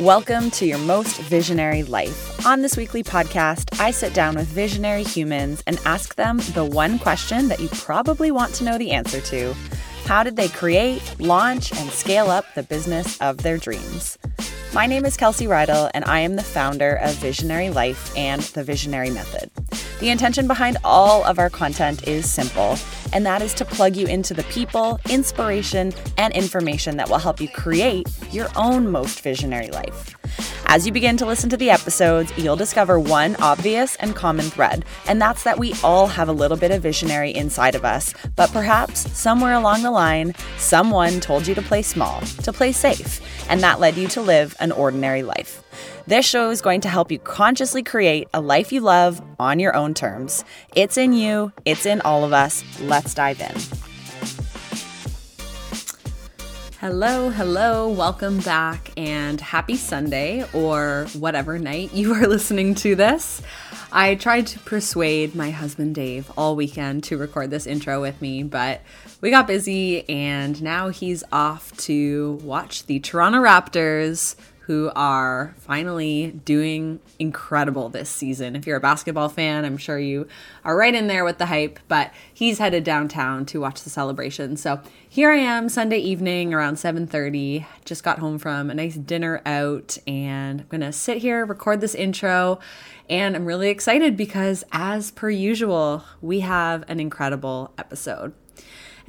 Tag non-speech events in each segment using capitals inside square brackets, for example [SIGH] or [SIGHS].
Welcome to your most visionary life. On this weekly podcast, I sit down with visionary humans and ask them the one question that you probably want to know the answer to How did they create, launch, and scale up the business of their dreams? My name is Kelsey Rydell, and I am the founder of Visionary Life and the Visionary Method. The intention behind all of our content is simple, and that is to plug you into the people, inspiration, and information that will help you create your own most visionary life. As you begin to listen to the episodes, you'll discover one obvious and common thread, and that's that we all have a little bit of visionary inside of us, but perhaps somewhere along the line, someone told you to play small, to play safe, and that led you to live an ordinary life. This show is going to help you consciously create a life you love on your own terms. It's in you, it's in all of us. Let's dive in. Hello, hello, welcome back, and happy Sunday or whatever night you are [LAUGHS] listening to this. I tried to persuade my husband Dave all weekend to record this intro with me, but we got busy and now he's off to watch the Toronto Raptors who are finally doing incredible this season. If you're a basketball fan, I'm sure you are right in there with the hype, but he's headed downtown to watch the celebration. So, here I am Sunday evening around 7:30. Just got home from a nice dinner out and I'm going to sit here record this intro and I'm really excited because as per usual, we have an incredible episode.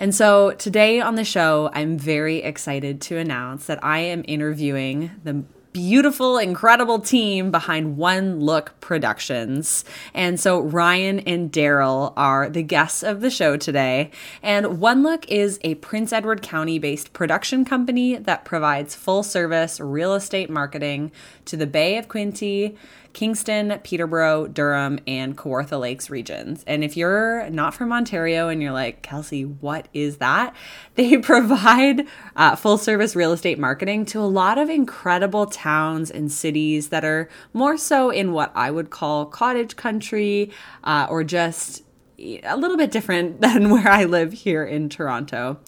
And so today on the show, I'm very excited to announce that I am interviewing the beautiful, incredible team behind One Look Productions. And so Ryan and Daryl are the guests of the show today. And One Look is a Prince Edward County based production company that provides full service real estate marketing to the Bay of Quinte Kingston, Peterborough, Durham, and Kawartha Lakes regions. And if you're not from Ontario and you're like, Kelsey, what is that? [LAUGHS] They provide uh, full service real estate marketing to a lot of incredible towns and cities that are more so in what I would call cottage country uh, or just a little bit different [LAUGHS] than where I live here in Toronto.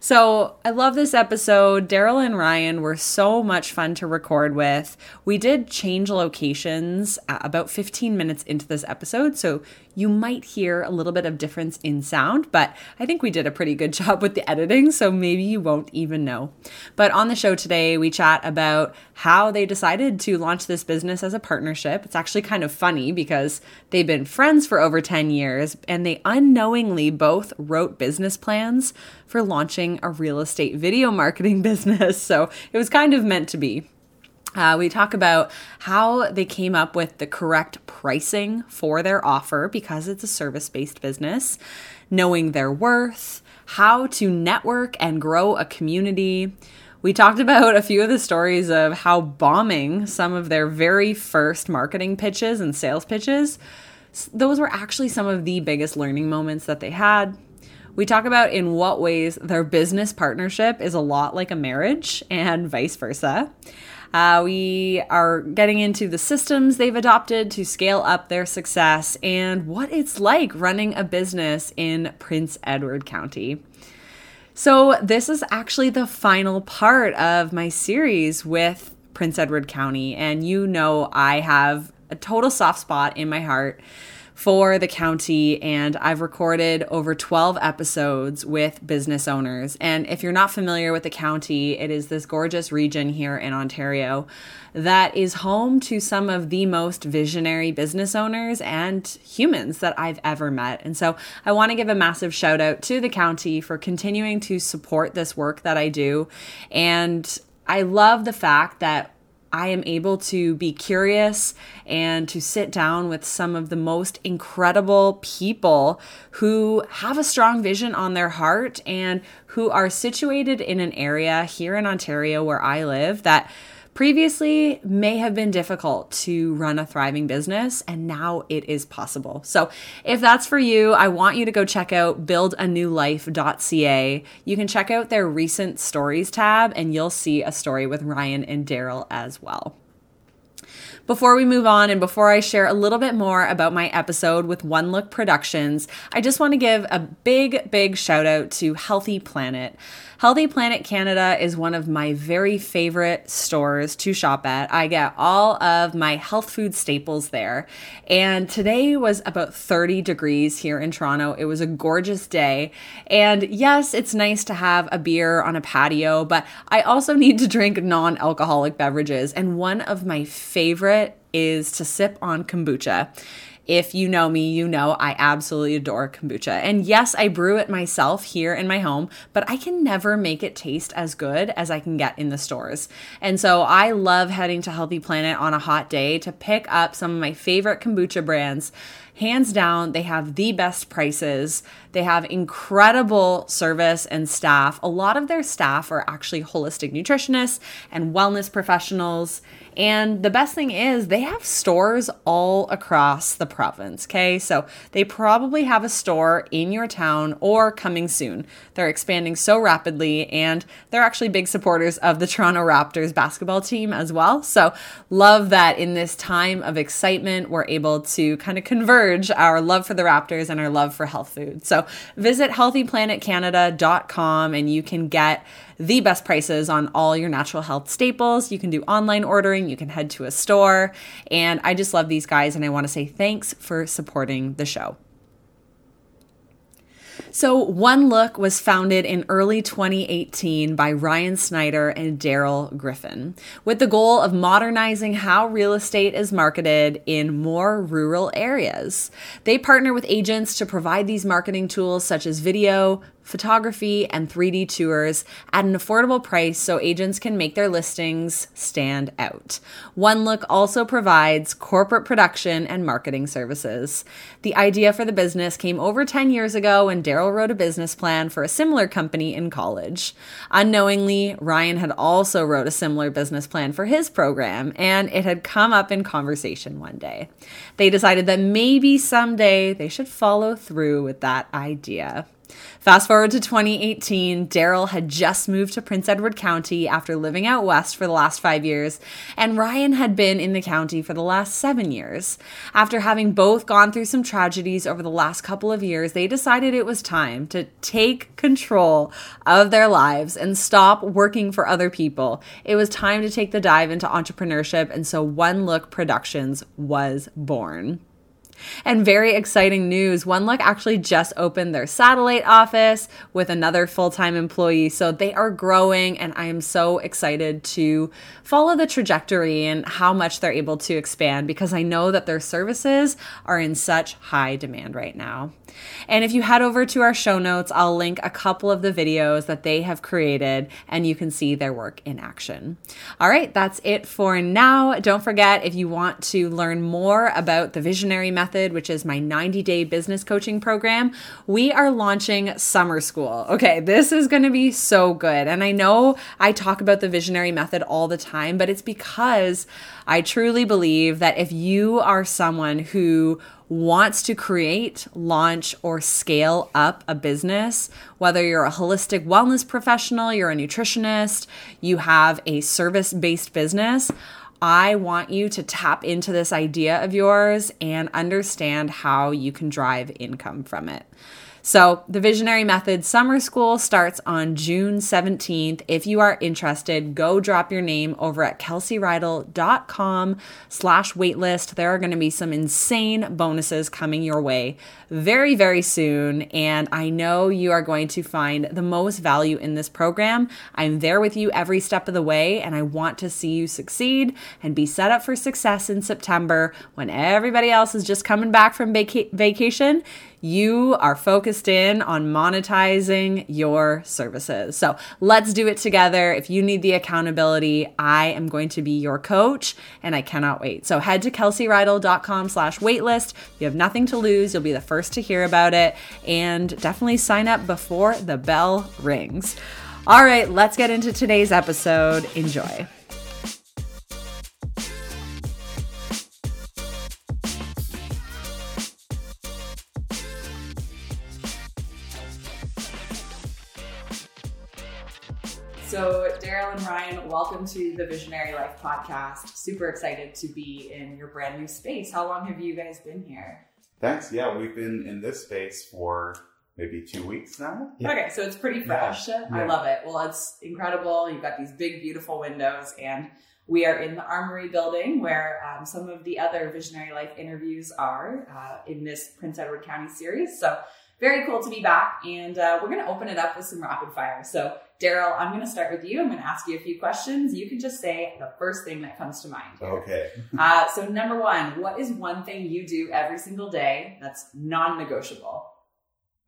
So I love this episode. Daryl and Ryan were so much fun to record with. We did change locations uh, about 15 minutes into this episode, so you might hear a little bit of difference in sound, but I think we did a pretty good [LAUGHS] job with the editing, so maybe you won't even know. But on the show today, we chat about how they decided to launch this business as a partnership. It's actually kind of funny because they've been friends for over 10 years and they unknowingly both wrote business plans for launching a real estate video marketing [LAUGHS] business. So it was kind of meant to be. Uh, we talk about how they came up with the correct pricing for their offer because it's a service based business, knowing their worth, how to network and grow a community. We talked about a few of the stories of how bombing some of their very first marketing pitches and sales pitches, those were actually some of the biggest learning moments that they had. We talk about in what ways their business partnership is a lot like a marriage and vice versa. Uh, we are getting into the systems they've adopted to scale up their success and what it's like running a business in Prince Edward County. So, this is actually the final part of my series with Prince Edward County. And you know, I have a total soft spot in my heart for the county, and I've recorded over 12 episodes with business owners. And if you're not familiar with the county, it is this gorgeous region here in Ontario that is home to some of the most visionary business owners and humans that I've ever met. And so I want to give a massive shout out to the county for continuing to support this work that I do. And I love the fact that I am able to be curious and to sit down with some of the most incredible people who have a strong vision on their heart and who are situated in an area here in Ontario where I live that previously may have been difficult to run a thriving business, and now it is possible. So, if that's for you, I want you to go check out buildanewlife.ca. You can check out their recent stories tab, and you'll see a story with Ryan and Daryl as well. Before we move on and before I share a little bit more about my episode with One Look Productions, I just want to give a big, big shout out to Healthy Planet. Healthy Planet Canada is one of my very favorite stores to shop at. I get all of my health food staples there. And today was about 30 degrees here in Toronto. It was a gorgeous day. And yes, it's nice to have a beer on a patio, but I also need to drink non alcoholic beverages. And one of my favorite is to sip on kombucha. If you know me, you know I absolutely adore kombucha. And yes, I brew it myself here in my home, but I can never make it taste as good as I can get in the stores. And so I love heading to Healthy Planet on a hot day to pick up some of my favorite kombucha brands hands down, they have the best prices. They have incredible service and staff. A lot of their staff are actually holistic nutritionists and wellness professionals. And the best thing is, they have stores all across the province. Okay, so they probably have a store in your town or coming soon. They're expanding so rapidly, and they're actually big supporters of the Toronto Raptors basketball team as well. So, love that in this time of excitement, we're able to kind of converge our love for the Raptors and our love for health food. So, visit healthyplanetcanada.com and you can get the best prices on all your natural health staples. You can do online ordering, you can head to a store. And I just love these guys, and I want to say thanks for supporting the show. So, One Look was founded in early 2018 by Ryan Snyder and Daryl Griffin with the goal of modernizing how real estate is marketed in more rural areas. They partner with agents to provide these marketing tools such as video, photography, and 3D tours at an affordable price so agents can make their listings stand out. One Look also provides corporate production and marketing services. The idea for the business came over 10 years ago when Daryl wrote a business plan for a similar company in college. Unknowingly, Ryan had also wrote a similar business plan for his program, and it had come up in conversation one day. They decided that maybe someday they should follow through with that idea. Fast forward to 2018, Daryl had just moved to Prince Edward County after living out west for the last five years, and Ryan had been in the county for the last seven years. After having both gone through some tragedies over the last couple of years, they decided it was time to take control of their lives and stop working for other people. It was time to take the dive into entrepreneurship, and so One Look Productions was born. And very exciting news One actually just opened their satellite office with another full time employee. So they are growing, and I am so excited to follow the trajectory and how much they're able to expand because I know that their services are in such high demand right now. And if you head over to our show notes, I'll link a couple of the videos that they have created and you can see their work in action. All right, that's it for now. Don't forget if you want to learn more about the Visionary Method, which is my 90 day business coaching program, we are launching summer school. Okay, this is going to be so good. And I know I talk about the Visionary Method all the time, but it's because I truly believe that if you are someone who wants to create, launch, or scale up a business, whether you're a holistic wellness professional, you're a nutritionist, you have a service based business, I want you to tap into this idea of yours and understand how you can drive income from it. So, the Visionary Method Summer School starts on June 17th. If you are interested, go drop your name over at kelseyrydell.com slash waitlist. There are going to be some insane bonuses coming your way very, very soon. And I know you are going to find the most value in this program. I'm there with you every step of the way, and I want to see you succeed and be set up for success in September when everybody else is just coming back from vaca- vacation you are focused in on monetizing your services. So let's do it together. If you need the accountability, I am going to be your coach and I cannot wait. So head to kelseyrydell.com slash waitlist. You have nothing to lose. You'll be the first to hear about it and definitely sign up before the bell rings. All right, let's get into today's episode. Enjoy. So, Daryl and Ryan, welcome to the Visionary Life podcast. Super excited to be in your brand new space. How long have you guys been here? Thanks. Yeah, we've been in this space for maybe two weeks now. Yeah. Okay, so it's pretty fresh. Yeah. I love it. Well, it's incredible. You've got these big, beautiful windows, and we are in the Armory building where um, some of the other Visionary Life interviews are uh, in this Prince Edward County series. So, very cool to be back. And uh, we're going to open it up with some rapid fire. So, Daryl, I'm going to start with you. I'm going to ask you a few questions. You can just say the first thing that comes to mind. Here. Okay. [LAUGHS] Uh, so, number one, what is one thing you do every single day that's non negotiable?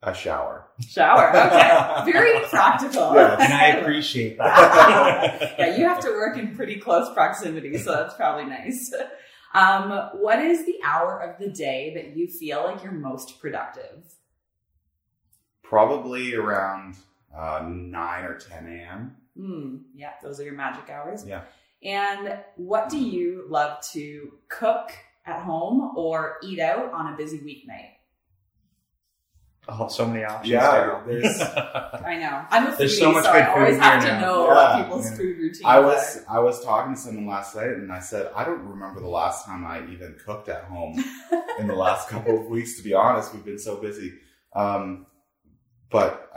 A shower. Shower. Okay. [LAUGHS] Very practical. Yes. And I appreciate that. [LAUGHS] yeah, you have to work in pretty close proximity, so that's probably nice. Um, what is the hour of the day that you feel like you're most productive? Probably around uh, 9 or 10 a.m. Mm, yeah, those are your magic hours. Yeah. And what do you love to cook at home or eat out on a busy weeknight? Oh, so many options. Yeah, there's. [LAUGHS] I know. I'm a foodie, there's so much so good I always food have to now. know Yeah. what people's Yeah. food routines I was are. I was talking to someone last night, and I said I don't remember the last time I even cooked at home [LAUGHS] in the last couple of weeks. To be honest, we've been so busy. Um, but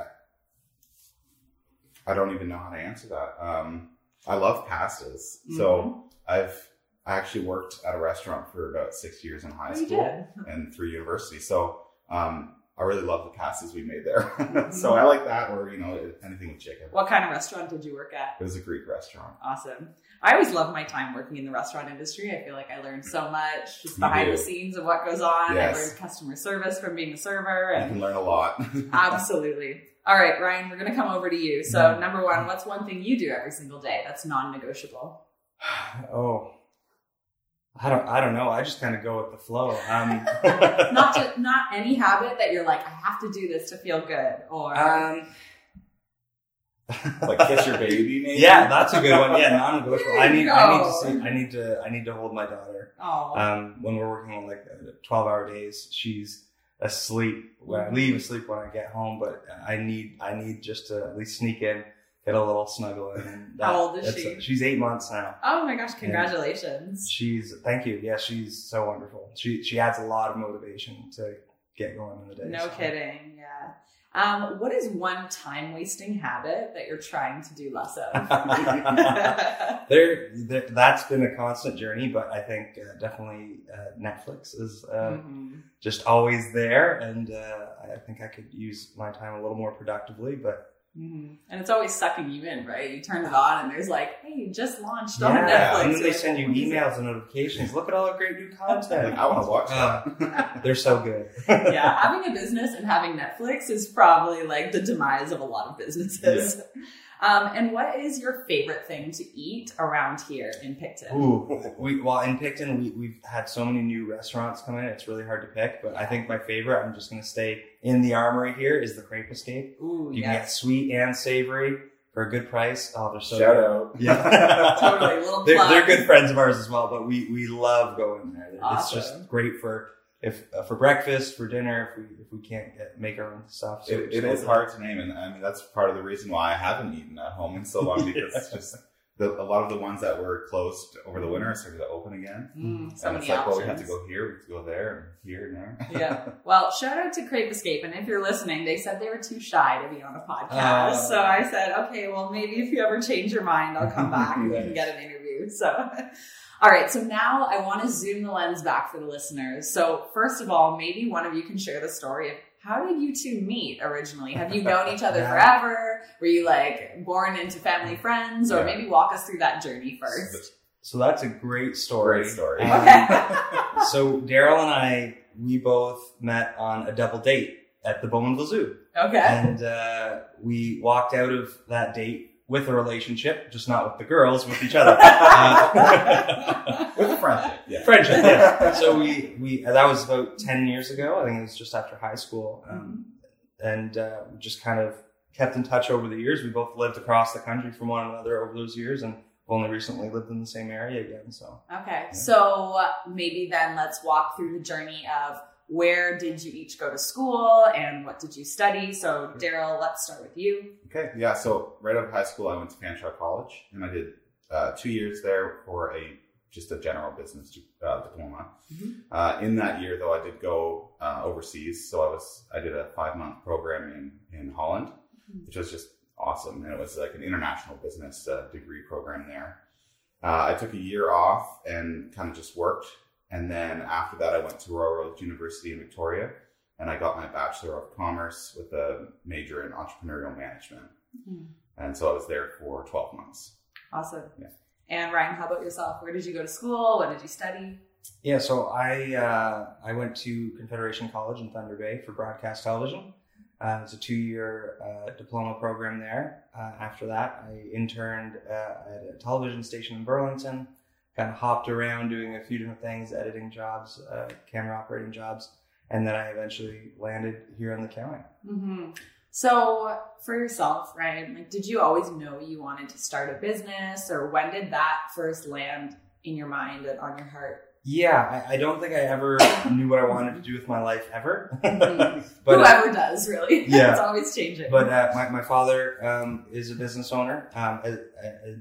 I, don't even know how to answer that. Um, I love pastas, Mm-hmm. so I've I actually worked at a restaurant for about six years in high Oh, school and through university. So um, I really love the pastas we made there. [LAUGHS] so Mm-hmm. I like that, or you know, anything with chicken. What kind of restaurant did you work at? It was a Greek restaurant. Awesome. I always love my time working in the restaurant industry. I feel like I learned so much just behind the scenes of what goes on. Yes. I learned customer service from being a server You and can learn a lot. [LAUGHS] absolutely. All right, Ryan, we're going to come over to you. So, number one, what's one thing you do every single day that's non negotiable? [SIGHS] oh. I don't. I don't know. I just kind of go with the flow. Um, [LAUGHS] Not to, [LAUGHS] not any habit that you're like, I have to do this to feel good, or um, [LAUGHS] like kiss your baby, maybe. Yeah, that's a good one. Yeah, non-negotiable. I you need. I need to go. see. I need to. I need to hold my daughter. oh, Um, when we're working on like twelve-hour days, she's asleep. When I leave asleep when I get home, but I need. I need just to at least sneak in, get a little snuggle in. [LAUGHS] That- How old is that's- she? She's eight months now. oh my gosh, congratulations! She's thank you. Yeah, she's so wonderful. She she adds a lot of motivation to get going in the day. No so. kidding. Yeah. Um, what is one time wasting habit that you're trying to do less of? [LAUGHS] There, there, that's been a constant journey, but I think uh, definitely uh, Netflix is uh, Mhm. just always there, and uh, I think I could use my time a little more productively. But Mhm. And it's always sucking you in, right? You turn it on and there's like, hey, you just launched on yeah, Netflix. and then they send you like, "What is emails and notifications. Look at all the great new content. Like, I want to watch Uh, that. [LAUGHS] They're so good. yeah, having a business and having Netflix is probably like the demise of a lot of businesses. Um, and what is your favorite thing to eat around here in Picton? Ooh, we well in Picton we we've had so many new restaurants come in. It's really hard to pick, but I think my favorite. I'm just gonna stay in the Armory here. Is the Crepe Escape. Ooh, You can get sweet and savory for a good price. Oh, they're so Shout good. out. Yeah, [LAUGHS] Totally, little they're, they're good friends of ours as well. But we we love going there. It's just great for if uh, for breakfast, for dinner. If we if we can't get make our own stuff, so It, we it just is go hard to name, and I mean that's part of the reason why I haven't eaten at home in so long [LAUGHS] because Yeah. just the, a lot of the ones that were closed over the winter are starting to open again. Mm, so and many it's like, options. well, we have to go here, we have to go there, and here and there. yeah. [LAUGHS] Well, shout out to Crepe Escape. And if you're listening, they said they were too shy to be on a podcast. Uh. so I said, okay, well, maybe if you ever change your mind, I'll come back [LAUGHS] and we can get an interview. So, all right. So now I want to zoom the lens back for the listeners. So, first of all, maybe one of you can share the story of how did you two meet originally? Have you known each other [LAUGHS] Yeah. forever? Were you like born into family friends? Or Yeah. maybe walk us through that journey first. So that's a great story. Great story. Um, Okay. [LAUGHS] so Daryl and I, we both met on a double date at the Bowmanville Zoo, okay. and uh, we walked out of that date with a relationship, just not with the girls, with each other. Uh, [LAUGHS] With friendship, yeah. [LAUGHS] friendship. Yeah. So we we that was about ten years ago. I think it was just after high school, um, and uh, just kind of kept in touch over the years. We both lived across the country from one another over those years, and only recently lived in the same area again. So Okay, so uh, maybe then let's walk through the journey of where did you each go to school and what did you study? So, Daryl, let's start with you. Okay, yeah. So right out of high school, I went to Fanshawe College, and I did uh, two years there for a just a general business uh, diploma. Mhm. Uh, in that year, though, I did go uh, overseas. So I was I did a five month program in in Holland, Mhm. which was just awesome, and it was like an international business uh, degree program there. Uh, I took a year off and kind of just worked, and then after that, I went to Royal Roads University in Victoria, and I got my Bachelor of Commerce with a major in entrepreneurial management. And so I was there for 12 months. Awesome. Yeah. And Ryan, how about yourself? Where did you go to school? What did you study? Yeah, so I uh, I went to Confederation College in Thunder Bay for broadcast television. Uh, it's a two year uh, diploma program there. Uh, after that, I interned uh, at a television station in Burlington. Kind of hopped around doing a few different things, editing jobs, uh, camera operating jobs, and then I eventually landed here in the county. Mm-hmm. So, for yourself, right? like, did you always know you wanted to start a business, or when did that first land in your mind and on your heart? Yeah, I, I don't think I ever [COUGHS] knew what I wanted to do with my life ever. Mhm. [LAUGHS] but uh, Whoever does, really. [LAUGHS] Yeah. it's always changing. But uh, my, my father um, is a business owner. Um,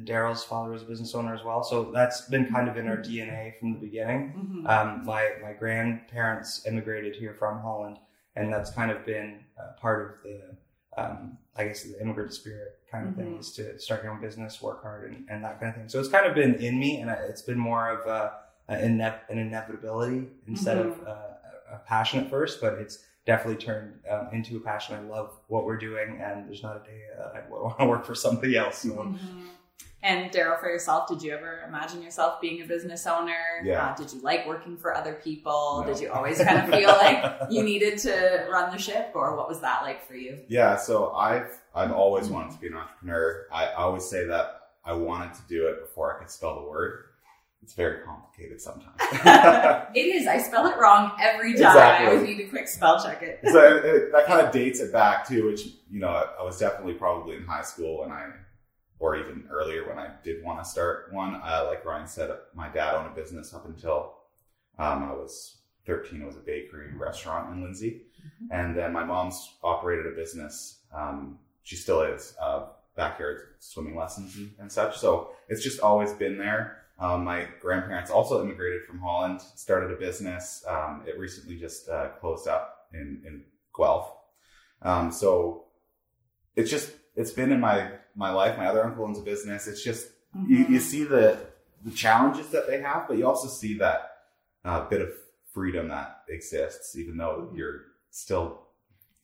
Daryl's father is a business owner as well. So that's been kind of in our DNA from the beginning. Mhm. Um, my, my grandparents immigrated here from Holland, and that's kind of been uh, part of the, um, I guess, the immigrant spirit kind of thing Mhm. is to start your own business, work hard, and, and that kind of thing. So it's kind of been in me, and it's been more of a, ine- an inevitability instead of uh, a passion at first, but it's definitely turned um, into a passion. I love what we're doing, and there's not a day uh, I [LAUGHS] want to work for somebody else. So. Mhm. And Daryl, for yourself, did you ever imagine yourself being a business owner? Yeah. Uh, did you like working for other people? No. Did you always kind of feel like [LAUGHS] you needed to run the ship, or what was that like for you? Yeah, so I've I've always wanted to be an entrepreneur. I always say that I wanted to do it before I could spell the word. It's very complicated sometimes. [LAUGHS] [LAUGHS] It is. I spell it wrong every time. Exactly. I always need to quick spell check it. so it, it, that kind of dates it back too, which you know I, was definitely probably in high school when I, or even earlier when I did want to start one. Uh, like Ryan said, my dad owned a business up until um, I was 13. It was a bakery restaurant in Lindsay, and then my mom's operated a business. Um, she still is uh, backyard swimming lessons and, and such. So it's just always been there. Um, my grandparents also immigrated from Holland, started a business. Um, it recently just uh, closed up in, in Guelph. Um, so it's just, it's been in my, my life. My other uncle owns a business. It's just, you, Mm-hmm. you see the, the challenges that they have, but you also see that uh, bit of freedom that exists, even though you're still,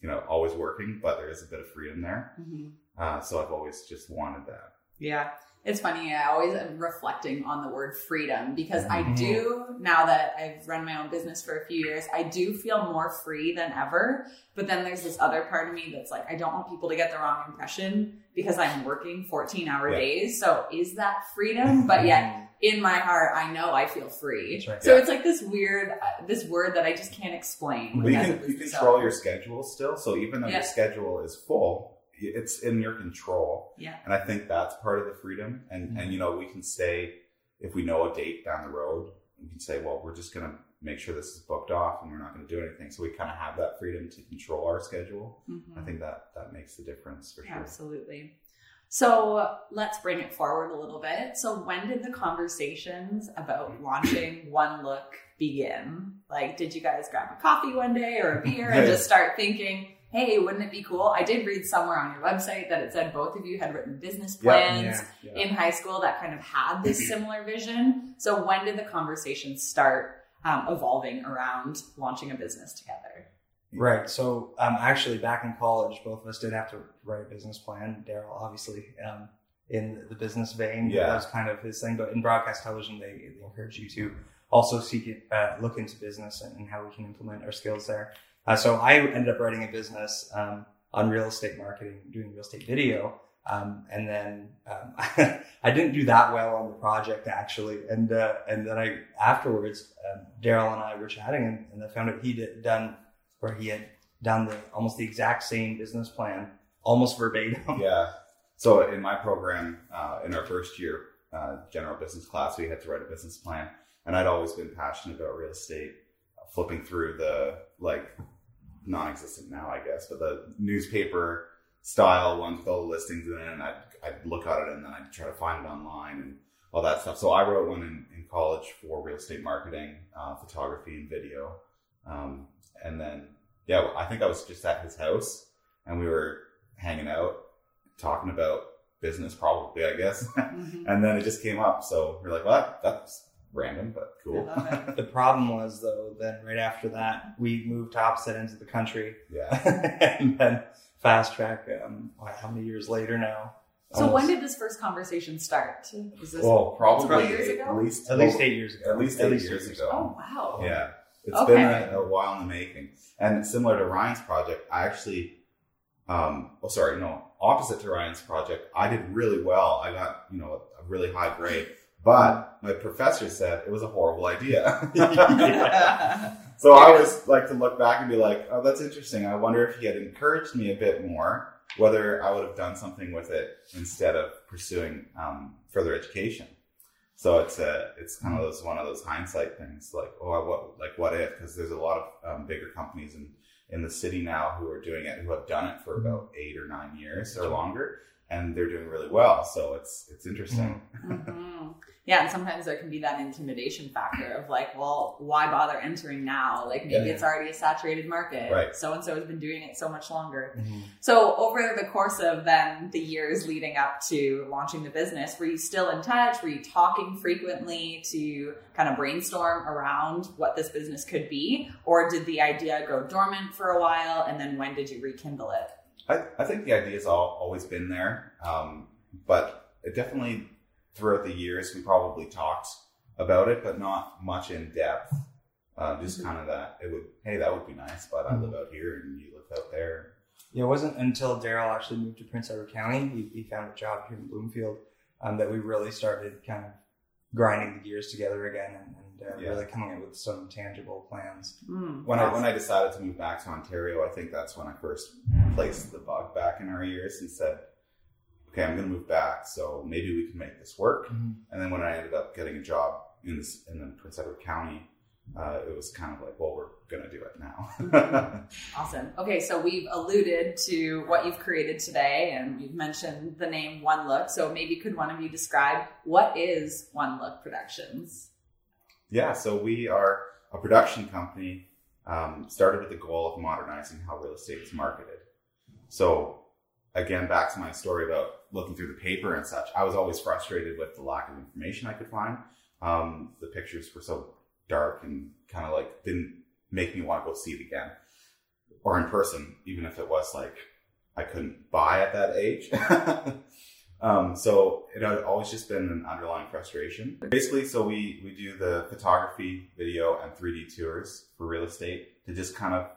you know, always working, but there is a bit of freedom there. Mhm. Uh, so I've always just wanted that. Yeah. It's funny. I always am reflecting on the word freedom because I Mhm. do, now that I've run my own business for a few years, I do feel more free than ever. But then there's this other part of me that's like, I don't want people to get the wrong impression because I'm working 14 hour Yeah. days. So is that freedom? But yet [LAUGHS] in my heart, I know I feel free. Right. So Yeah. it's like this weird, uh, this word that I just can't explain. You can you control your schedule still. So even though Yeah. your schedule is full, it's in your control. Yeah. And I think that's part of the freedom. And and you know, we can say if we know a date down the road, we can say, well, we're just gonna make sure this is booked off and we're not gonna do anything. So we kind of have that freedom to control our schedule. Mhm. I think that that makes the difference for sure. Absolutely. So let's bring it forward a little bit. So when did the conversations about [CLEARS THROAT] launching One Look begin? Like, did you guys grab a coffee one day or a beer and [LAUGHS] just start thinking, hey, wouldn't it be cool? I did read somewhere on your website that it said both of you had written business Yeah, plans Yeah, yeah. in high school that kind of had this [CLEARS THROAT] similar vision. So when did the conversation start um, evolving around launching a business together? Right. So, um, actually, back in college, both of us did have to write a business plan. Daryl, obviously, um, in the business vein, Yeah. that was kind of his thing. But in broadcast television, they, they encourage you to also seek it, uh, look into business and, and how we can implement our skills there. Uh, so, I ended up writing a business um, on real estate marketing, doing real estate video. Um, and then um, [LAUGHS] I didn't do that well on the project actually, and uh, and then I afterwards, um, Daryl and I were chatting, and, and I found out he'd done where he had done the almost the exact same business plan, almost verbatim. yeah. So in my program, uh, in our first year, uh, general business class, we had to write a business plan, and I'd always been passionate about real estate flipping through the like non-existent now, I guess, but the newspaper style ones with all the listings in it, and I'd, I'd look at it and then I'd try to find it online and all that stuff. So I wrote one in, in college for real estate marketing, uh, photography, and video. Um, and then, yeah, I think I was just at his house and we were hanging out, talking about business, probably, I guess. [LAUGHS] Mhm. and then it just came up. So we're like, well, that's random, but cool. I love it. The problem was though, then right after that, we moved opposite ends of the country, yeah. [LAUGHS] and then fast track. Um, what, how many years later now? So Almost. when did this first conversation start? Was this Well, probably Twelve years ago? at least At least eight years ago. At least eight years ago. Oh wow. Yeah, it's Okay. been a, a while in the making. And similar to Ryan's project, I actually, um, oh sorry, no, opposite to Ryan's project, I did really well. I got you know a really high grade, but my professor said it was a horrible idea. [LAUGHS] so I always like to look back and be like, oh, that's interesting. I wonder if he had encouraged me a bit more, whether I would have done something with it instead of pursuing um, further education. So it's a, it's kind of those one of those hindsight things, like oh, what like what if? Because there's a lot of um, bigger companies in in the city now who are doing it, who have done it for about eight or nine years or longer, and they're doing really well. So it's it's interesting. Mhm. Yeah, and sometimes there can be that intimidation factor of like, well, why bother entering now? Like maybe Yeah. it's already a saturated market. Right. So and so has been doing it so much longer. Mhm. So over the course of then the years leading up to launching the business, were you still in touch? Were you talking frequently to kind of brainstorm around what this business could be? Or did the idea go dormant for a while and then when did you rekindle it? I, I think the idea's all always been there, um, but it definitely throughout the years we probably talked about it, but not much in depth. Uh, just Mhm. kind of that it would hey that would be nice, but I live out here and you live out there. Yeah, it wasn't until Daryl actually moved to Prince Edward County, he, he found a job here in Bloomfield, um, that we really started kind of grinding the gears together again and, and Yeah. really coming up with some tangible plans. Mm, When I when. I decided to move back to Ontario, I think that's when I first placed the bug back in our ears and said, "Okay, I'm going to move back, so maybe we can make this work." And then when I ended up getting a job in this in the Prince Edward County, uh, it was kind of like, "Well, we're going to do it now." [LAUGHS] Awesome. Okay, so we've alluded to what you've created today, and you've mentioned the name One Look. So maybe could one of you describe what is One Look Productions? Yeah, so we are a production company um, started with the goal of modernizing how real estate is marketed. So, again, back to my story about looking through the paper and such, I was always frustrated with the lack of information I could find. Um, the pictures were so dark and kind of like didn't make me want to go see it again or in person, even if it was like I couldn't buy at that age. [LAUGHS] um, so it had always just been an underlying frustration. Basically, so we we do the photography, video, and 3D tours for real estate to just kind of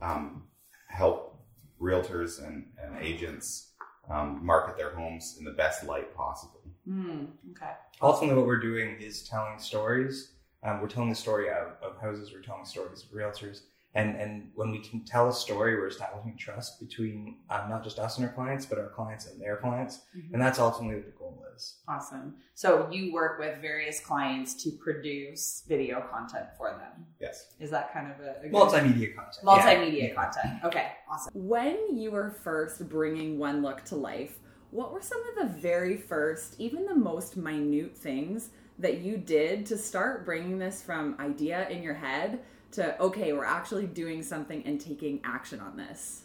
um, help realtors and, and agents um, market their homes in the best light possible. Hmm. Okay. Ultimately, what we're doing is telling stories. Um, we're telling the story of, of houses. We're telling stories of realtors. And, and when we can tell a story, we're establishing trust between um, not just us and our clients, but our clients and their clients. And that's ultimately what the goal is. Awesome. So you work with various clients to produce video content for them. Yes. Is that kind of a, a good- Multimedia content. multimedia Yeah. content? Okay. Awesome. When you were first bringing One Look to life, what were some of the very first, even the most minute things that you did to start bringing this from idea in your head to, okay, we're actually doing something and taking action on this?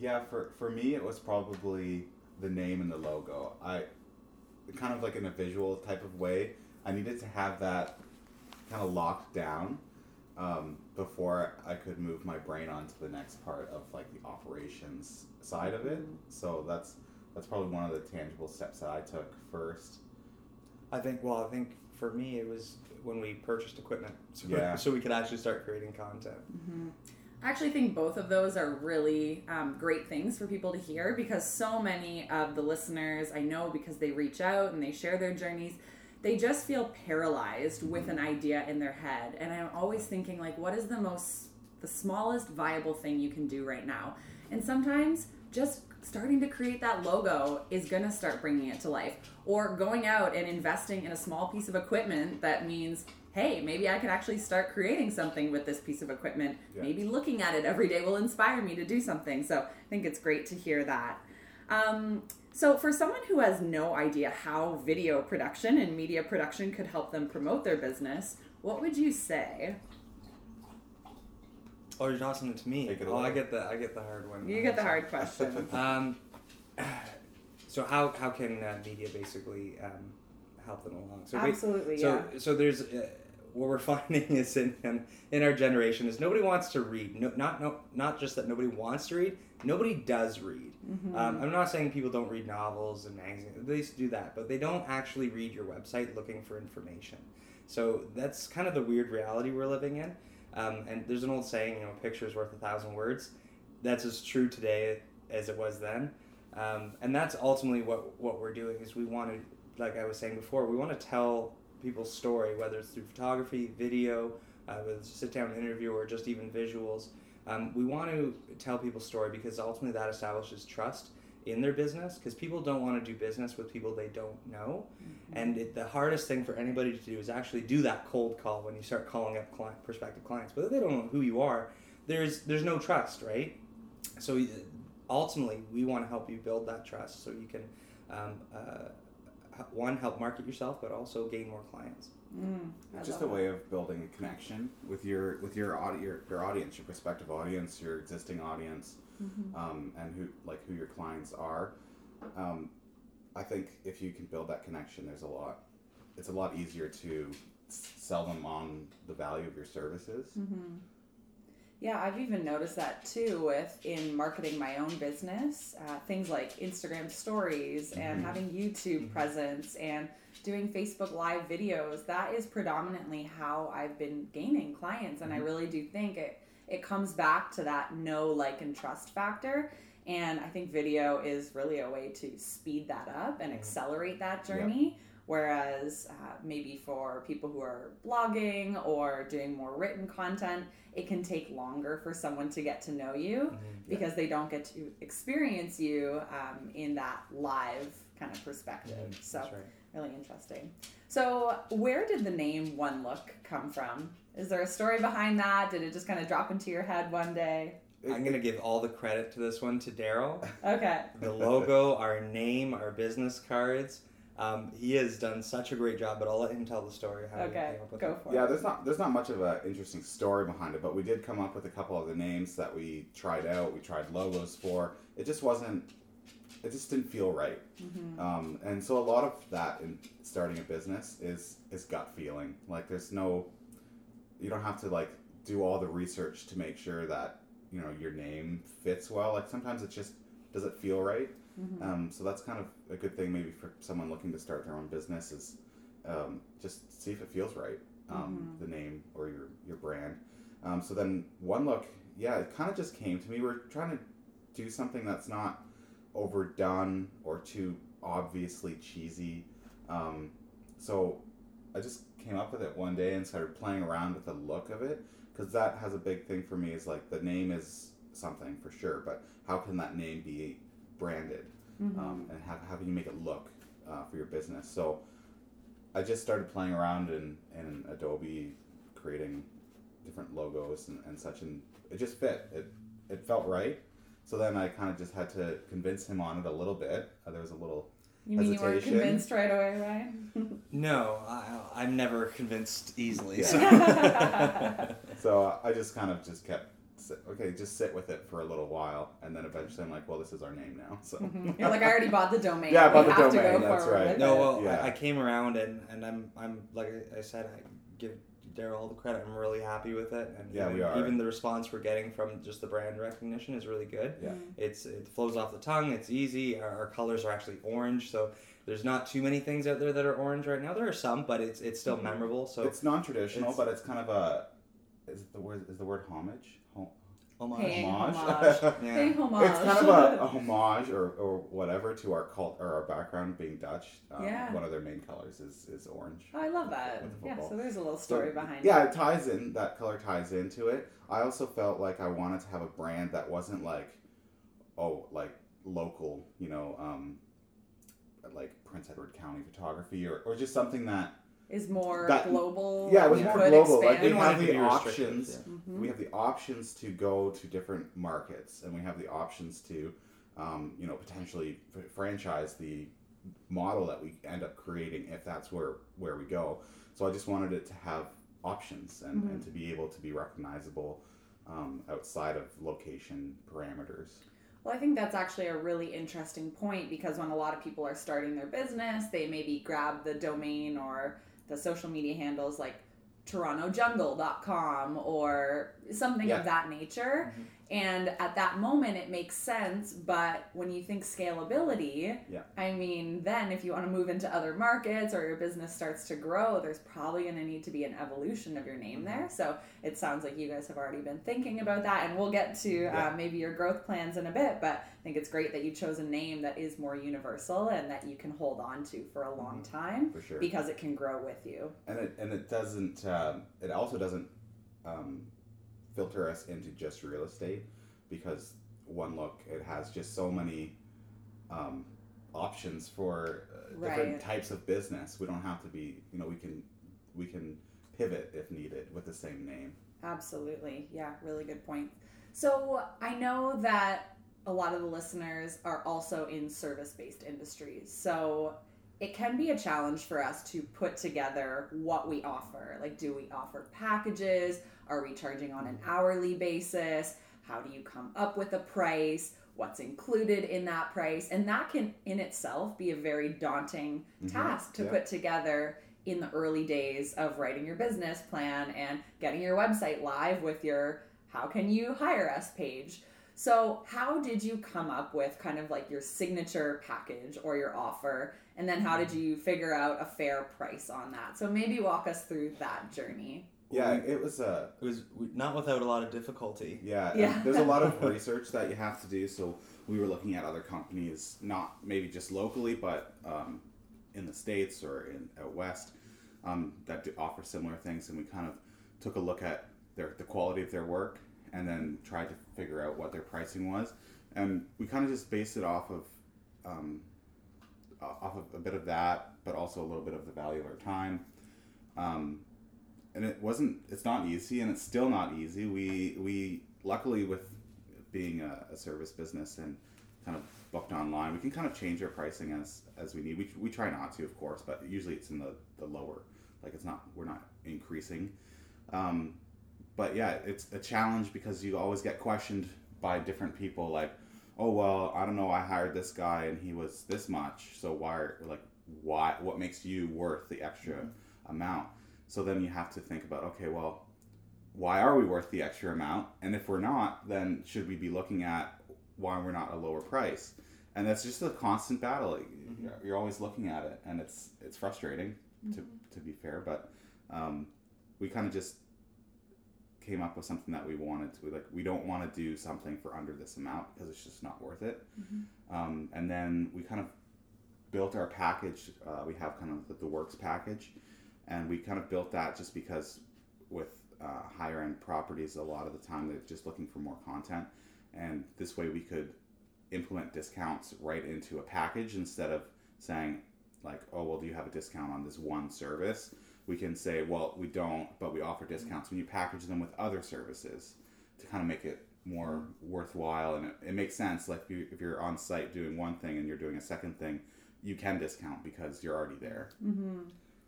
Yeah, for for me, it was probably the name and the logo. I kind of like in a visual type of way. I needed to have that kind of locked down um, before I could move my brain on to the next part of like the operations side of it. So that's that's probably one of the tangible steps that I took first. I think, well, I think for me, it was when we purchased equipment. So, Yeah. so we could actually start creating content. I actually think both of those are really um, great things for people to hear because so many of the listeners I know because they reach out and they share their journeys, they just feel paralyzed with an idea in their head. And I'm always thinking, like, what is the most, the smallest viable thing you can do right now? And sometimes just starting to create that logo is going to start bringing it to life. Or going out and investing in a small piece of equipment that means hey, maybe I could actually start creating something with this piece of equipment. Yeah. Maybe looking at it every day will inspire me to do something. So I think it's great to hear that. Um, so, for someone who has no idea how video production and media production could help them promote their business, what would you say? Oh, you're tossing it to me. Take it oh, I get the I get the hard one. You get the hard question. [LAUGHS] Um, so how how can uh, media basically um, help them along? So ba- Absolutely, so yeah. so there's uh, what we're [LAUGHS] finding is in in, in our generation is nobody wants to read. No, not no, not just that nobody wants to read. Nobody does read. Mm-hmm. Um, I'm not saying people don't read novels and magazines. They do that, but they don't actually read your website looking for information. So that's kind of the weird reality we're living in. Um, and there's an old saying, you know, a picture is worth a thousand words. That's as true today as it was then. Um, and that's ultimately what, what we're doing is we want to, like I was saying before, we want to tell people's story, whether it's through photography, video, uh, whether it's a sit down interview or just even visuals. Um, we want to tell people's story because ultimately that establishes trust in their business because people don't want to do business with people they don't know. And it, the hardest thing for anybody to do is actually do that cold call when you start calling up client, prospective clients. But they don't know who you are, there's there's no trust, right? So ultimately, we want to help you build that trust so you can um, uh, one help market yourself, but also gain more clients. Mm, It's just love a way of building a connection with your with your audi- your, your audience, your prospective audience, your existing audience, Mm-hmm. um, and who like who your clients are. Um, I think if you can build that connection, there's a lot. It's a lot easier to sell them on the value of your services. Mm-hmm. Yeah, I've even noticed that too with in marketing my own business, uh, things like Instagram stories and Mhm. having YouTube Mhm. presence and doing Facebook live videos. That is predominantly how I've been gaining clients, and I Mhm. really do think it it comes back to that know, like, and trust factor. And I think video is really a way to speed that up and Mhm. accelerate that Yep. Journey. Whereas uh, maybe for people who are blogging or doing more written content, it can take longer for someone to get to know you because they don't get to experience you um, in that live kind of perspective. Mhm, So, right. really interesting. So, where did the name One Look come from? Is there a story behind that? Did it just kind of drop into your head one day? I'm gonna give all the credit to this one to Daryl. Okay. The logo, our name, our business cards. Um, he has done such a great job, but I'll let him tell the story. How Okay. came up with Go it. for Yeah, it. there's not there's not much of an interesting story behind it, but we did come up with a couple of the names that we tried out. We tried logos for. It just wasn't. It just didn't feel right. Mhm. Um, and so a lot of that in starting a business is is gut feeling. Like there's no, you don't have to like do all the research to make sure that you know your name fits well. Like sometimes it just does it feel right. Mhm. Um, so that's kind of a good thing maybe for someone looking to start their own business is um, just see if it feels right. Um, The name or your your brand. Um, so then one look, yeah, it kind of just came to me. We're trying to do something that's not overdone or too obviously cheesy. Um, so I just came up with it one day and started playing around with the look of it because that has a big thing for me. Is like the name is something for sure, but how can that name be branded? Mhm. um, and how, how can you make it look uh, for your business? So I just started playing around in, in Adobe, creating different logos and, and such, and it just fit. It it felt right. So then I kind of just had to convince him on it a little bit. Uh, there was a little you mean you weren't hesitation. convinced right away, right? [LAUGHS] No, I, I'm never convinced easily. Yeah. [LAUGHS] [LAUGHS] So. so I just kind of just kept sit, okay, just sit with it for a little while, and then eventually I'm like, well, this is our name now. So Mhm. You're like, I already bought the domain. [LAUGHS] Yeah, I bought we the have to domain, go that's right. no, well, Yeah. I, I came around and, and I'm I'm like I said, I give Daryl all the credit. I'm really happy with it, and Yeah, even, we are. even the response we're getting from just the brand recognition is really good. Yeah. It's it flows off the tongue. It's easy. Our, our colors are actually orange, so there's not too many things out there that are orange right now. There are some, but it's it's still Mhm. memorable. So it's non-traditional, it's- but it's kind of a is the word is the word homage? Hom- homage. Hey, homage. homage. [LAUGHS] Yeah. Hey, homage. It's kind of a, a homage or, or whatever to our cult or our background being Dutch. Um, Yeah. One of their main colors is, is orange. Oh, I love that. With the Yeah, so there's a little So, story behind yeah, it. Yeah, it ties in. That color ties into it. I also felt like I wanted to have a brand that wasn't like, oh, like local, you know, um, like Prince Edward County photography or, or just something that is more That- global. yeah, it was more could global. Like expand. we have the options. yeah. Mm-hmm. We have the options to go to different markets, and we have the options to, um, you know, potentially f- franchise the model that we end up creating if that's where where we go. So I just wanted it to have options and, and to be able to be recognizable um, outside of location parameters. Well, I think that's actually a really interesting point because when a lot of people are starting their business, they maybe grab the domain or the social media handles like torontojungle.com or something Yeah. of that nature. And at that moment, it makes sense. But when you think scalability, Yeah. I mean, then if you want to move into other markets or your business starts to grow, there's probably going to need to be an evolution of your name there. So it sounds like you guys have already been thinking about that. And we'll get to Yeah. uh, maybe your growth plans in a bit. But I think it's great that you chose a name that is more universal and that you can hold on to for a long time For sure. because it can grow with you. and it and it doesn't um, it also doesn't um, filter us into just real estate because one look it has just so many um, options for uh, different types of business we don't have to be you know we can we can pivot if needed with the same name Absolutely. Yeah, really good point. So I know that a lot of the listeners are also in service based industries. So it can be a challenge for us to put together what we offer. Like, do we offer packages? Are we charging on an hourly basis? How do you come up with a price? What's included in that price? And that can, in itself, be a very daunting mm-hmm. task to Yeah. put together in the early days of writing your business plan and getting your website live with your how can you hire us page. So, how did you come up with kind of like your signature package or your offer? And then, how did mm-hmm. you figure out a fair price on that? So, maybe walk us through that journey. Yeah it was a It was not without a lot of difficulty. Yeah, Yeah. there's a lot of [LAUGHS] research that you have to do. So we were looking at other companies, not maybe just locally, but um, in the states or in out west, um, that do offer similar things, and we kind of took a look at their the quality of their work, and then tried to figure out what their pricing was, and we kind of just based it off of. Um, off of a bit of that, but also a little bit of the value of our time. Um, and it wasn't it's not easy and it's still not easy. We we luckily with being a, a service business and kind of booked online we can kind of change our pricing as as we need. We, we try not to of course but usually it's in the the lower like it's not we're not increasing. Um, but yeah it's a challenge because you always get questioned by different people like oh well i don't know i hired this guy and he was this much so why are like why what makes you worth the extra amount so then you have to think about okay, well, why are we worth the extra amount? And if we're not, then should we be looking at why we're not a lower price? And that's just a constant battle. You're- You're always looking at it, and it's it's frustrating to to be fair. But um, we kind of just came up with something that we wanted to like. We don't want to do something for under this amount because it's just not worth it. Um, and then we kind of built our package. Uh, we have kind of the, the works package, and we kind of built that just because with uh, higher end properties, a lot of the time they're just looking for more content, and this way we could implement discounts right into a package instead of saying like, oh well, do you have a discount on this one service? We can say, well, we don't, but we offer discounts when you package them with other services to kind of make it more worthwhile and it, it makes sense. Like you, if you're on site doing one thing and you're doing a second thing, you can discount because you're already there.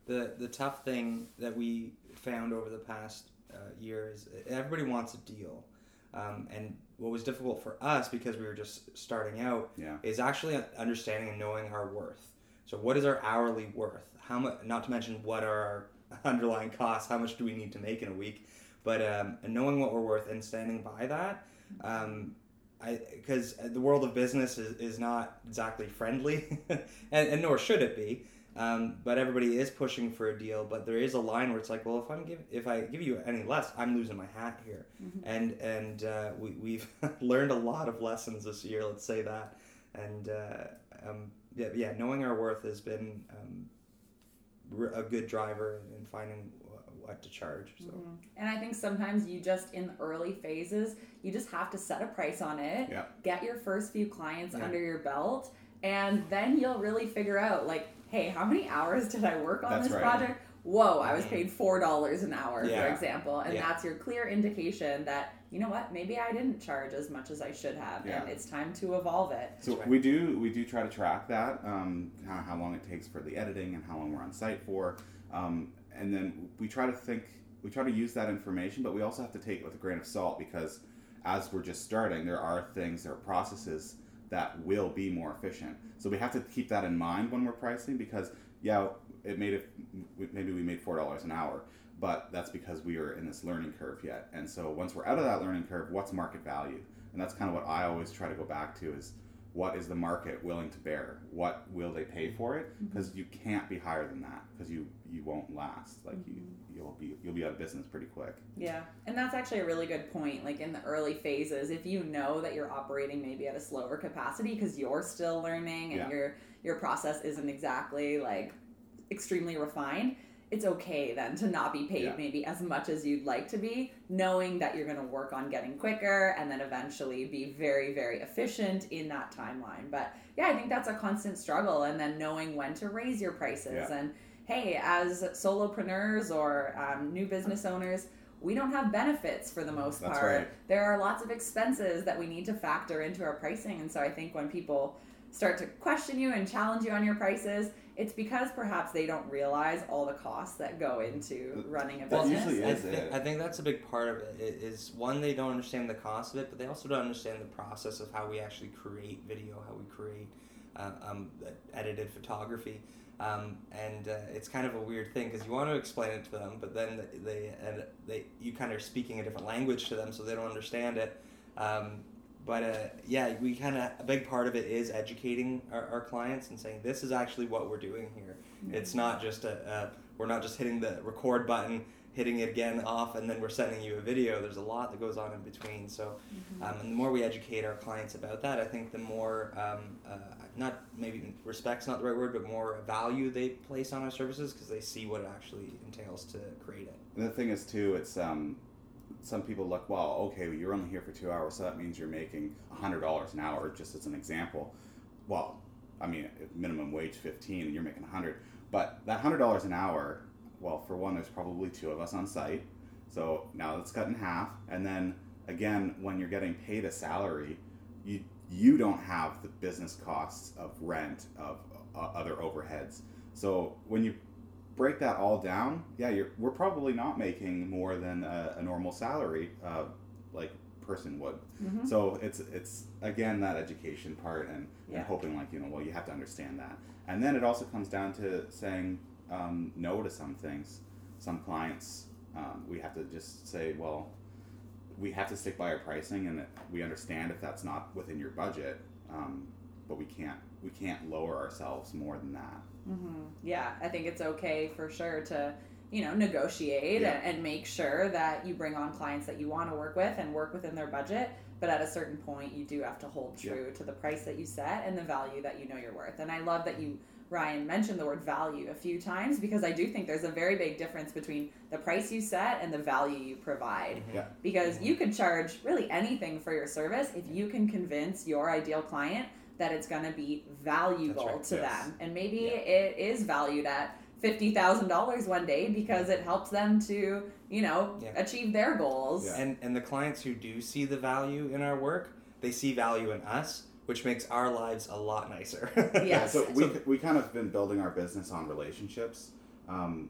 The the tough thing that we found over the past uh, year is everybody wants a deal, um, and what was difficult for us because we were just starting out Yeah. is actually understanding and knowing our worth. So what is our hourly worth? How much? Not to mention what are our [LAUGHS] underlying costs? How much do we need to make in a week? But um, and knowing what we're worth and standing by that. Um, because the world of business is, is not exactly friendly, [LAUGHS] and, and nor should it be. Um, but everybody is pushing for a deal. But there is a line where it's like, well, if I'm give if I give you any less, I'm losing my hat here. And and uh, we we've [LAUGHS] learned a lot of lessons this year. Let's say that. And uh, um, yeah, yeah, knowing our worth has been um, a good driver in finding what to charge. So. And I think sometimes you just, in the early phases, you just have to set a price on it, Yeah. get your first few clients Yeah. under your belt, and then you'll really figure out, like, hey, how many hours did I work on That's this right. project? whoa, I was paid four dollars an hour, Yeah. for example, and Yeah. that's your clear indication that you know what, maybe I didn't charge as much as I should have, Yeah. and it's time to evolve it. So we do we do try to track that, um, kind of how long it takes for the editing and how long we're on site for, um, and then we try to think we try to use that information, but we also have to take it with a grain of salt because as we're just starting, there are things, there are processes that will be more efficient. So we have to keep that in mind when we're pricing because yeah, it made it maybe we made four dollars an hour, but that's because we are in this learning curve yet. And so once we're out of that learning curve, what's market value? And that's kind of what I always try to go back to is what is the market willing to bear? What will they pay for it? Mm-hmm. Because you can't be higher than that because you you won't last. Like you mm-hmm. you'll be you'll be out of business pretty quick. Yeah, and that's actually a really good point. Like in the early phases, if you know that you're operating maybe at a slower capacity because you're still learning and Yeah. your your process isn't exactly like extremely refined, it's okay then to not be paid Yeah. maybe as much as you'd like to be, knowing that you're going to work on getting quicker and then eventually be very very efficient in that timeline. But yeah, I think that's a constant struggle, and then knowing when to raise your prices Yeah. and hey, as solopreneurs or um, new business [LAUGHS] owners, we don't have benefits for the most That's part. right. There are lots of expenses that we need to factor into our pricing. And so I think when people start to question you and challenge you on your prices, it's because perhaps they don't realize all the costs that go into running a That business. usually I, is thi- it. I think that's a big part of it. i- one they don't understand the cost of it, but they also don't understand the process of how we actually create video, how we create uh, um, edited photography, um, and uh, it's kind of a weird thing because you want to explain it to them, but then they and they you kind of are speaking a different language to them, so they don't understand it. Um, but uh, yeah, we kind of a big part of it is educating our, our clients and saying this is actually what we're doing here. It's not just a, a we're not just hitting the record button, hitting it again off, and then we're sending you a video. There's a lot that goes on in between. So, um, and the more we educate our clients about that, I think the more um, uh, not maybe respect's not the right word, but more value they place on our services because they see what it actually entails to create it. And the thing is too, it's um, some people look, well, okay, well, you're only here for two hours, so that means you're making hundred dollars an hour, just as an example. Well, I mean, minimum wage fifteen, and you're making a hundred, but that hundred dollars an hour, well, for one, there's probably two of us on site, so now it's cut in half, and then again, when you're getting paid a salary, you you don't have the business costs of rent of uh, other overheads. So when you break that all down, yeah, you're, we're probably not making more than a, a normal salary, uh, like person would. Mhm. So it's it's again that education part and, Yeah. and hoping like you know well you have to understand that, and then it also comes down to saying um, no to some things. Some clients um, we have to just say well we have to stick by our pricing and we understand if that's not within your budget, um, but we can't we can't lower ourselves more than that. Hmm Yeah, I think it's okay for sure to, you know, negotiate Yeah. and, and make sure that you bring on clients that you want to work with and work within their budget. But at a certain point, you do have to hold Yeah. true to the price that you set and the value that you know you're worth. And I love that you, Ryan, mentioned the word value a few times because I do think there's a very big difference between the price you set and the value you provide. Yeah. Because you could charge really anything for your service if you can convince your ideal client that it's going to be valuable right, to yes. them. And maybe Yeah. it is valued at $50,000 one day because it helps them to, you know, Yeah. achieve their goals. Yeah. And and the clients who do see the value in our work, they see value in us, which makes our lives a lot nicer. [LAUGHS] Yes. So we, we kind of been building our business on relationships. Um,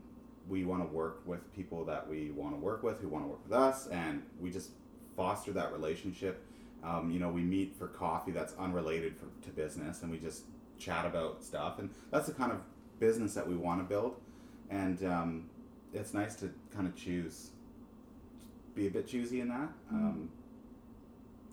we want to work with people that we want to work with, who want to work with us, and we just foster that relationship. Um, you know, we meet for coffee that's unrelated for, to business, and we just chat about stuff, and that's the kind of business that we want to build. And um, it's nice to kind of choose, be a bit choosy in that. Um,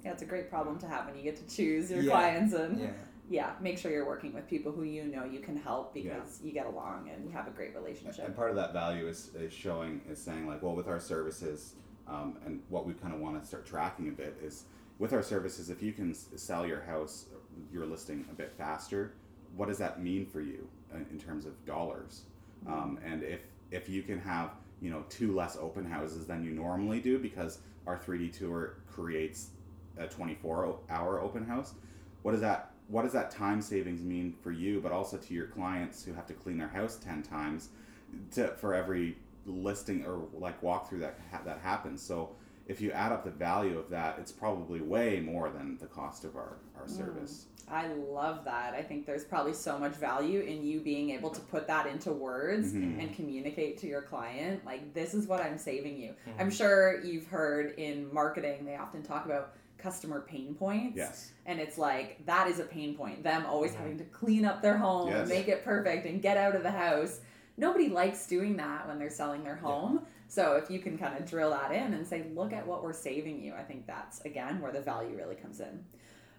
Yeah, it's a great problem to have when you get to choose your Yeah. clients and yeah. yeah, make sure you're working with people who you know you can help because you get along and you have a great relationship. And part of that value is, is showing, is saying like, well, with our services, um, and what we kind of want to start tracking a bit is with our services, if you can sell your house, your listing a bit faster, what does that mean for you in, terms of dollars? Um, and if if you can have you know two less open houses than you normally do because our 3D tour creates a 24 hour open house, what does that what does that time savings mean for you, but also to your clients who have to clean their house 10 times? to, for every listing or like walkthrough that ha- that happens. So if you add up the value of that, it's probably way more than the cost of our, our service. I love that. I think there's probably so much value in you being able to put that into words Mhm. and communicate to your client. Like, this is what I'm saving you. Mm-hmm. I'm sure you've heard in marketing, they often talk about customer pain points. Yes. And it's like, that is a pain point. Them always having to clean up their home, Yes. make it perfect, and get out of the house. Nobody likes doing that when they're selling their home. So if you can kind of drill that in and say, look at what we're saving you, I think that's, again, where the value really comes in.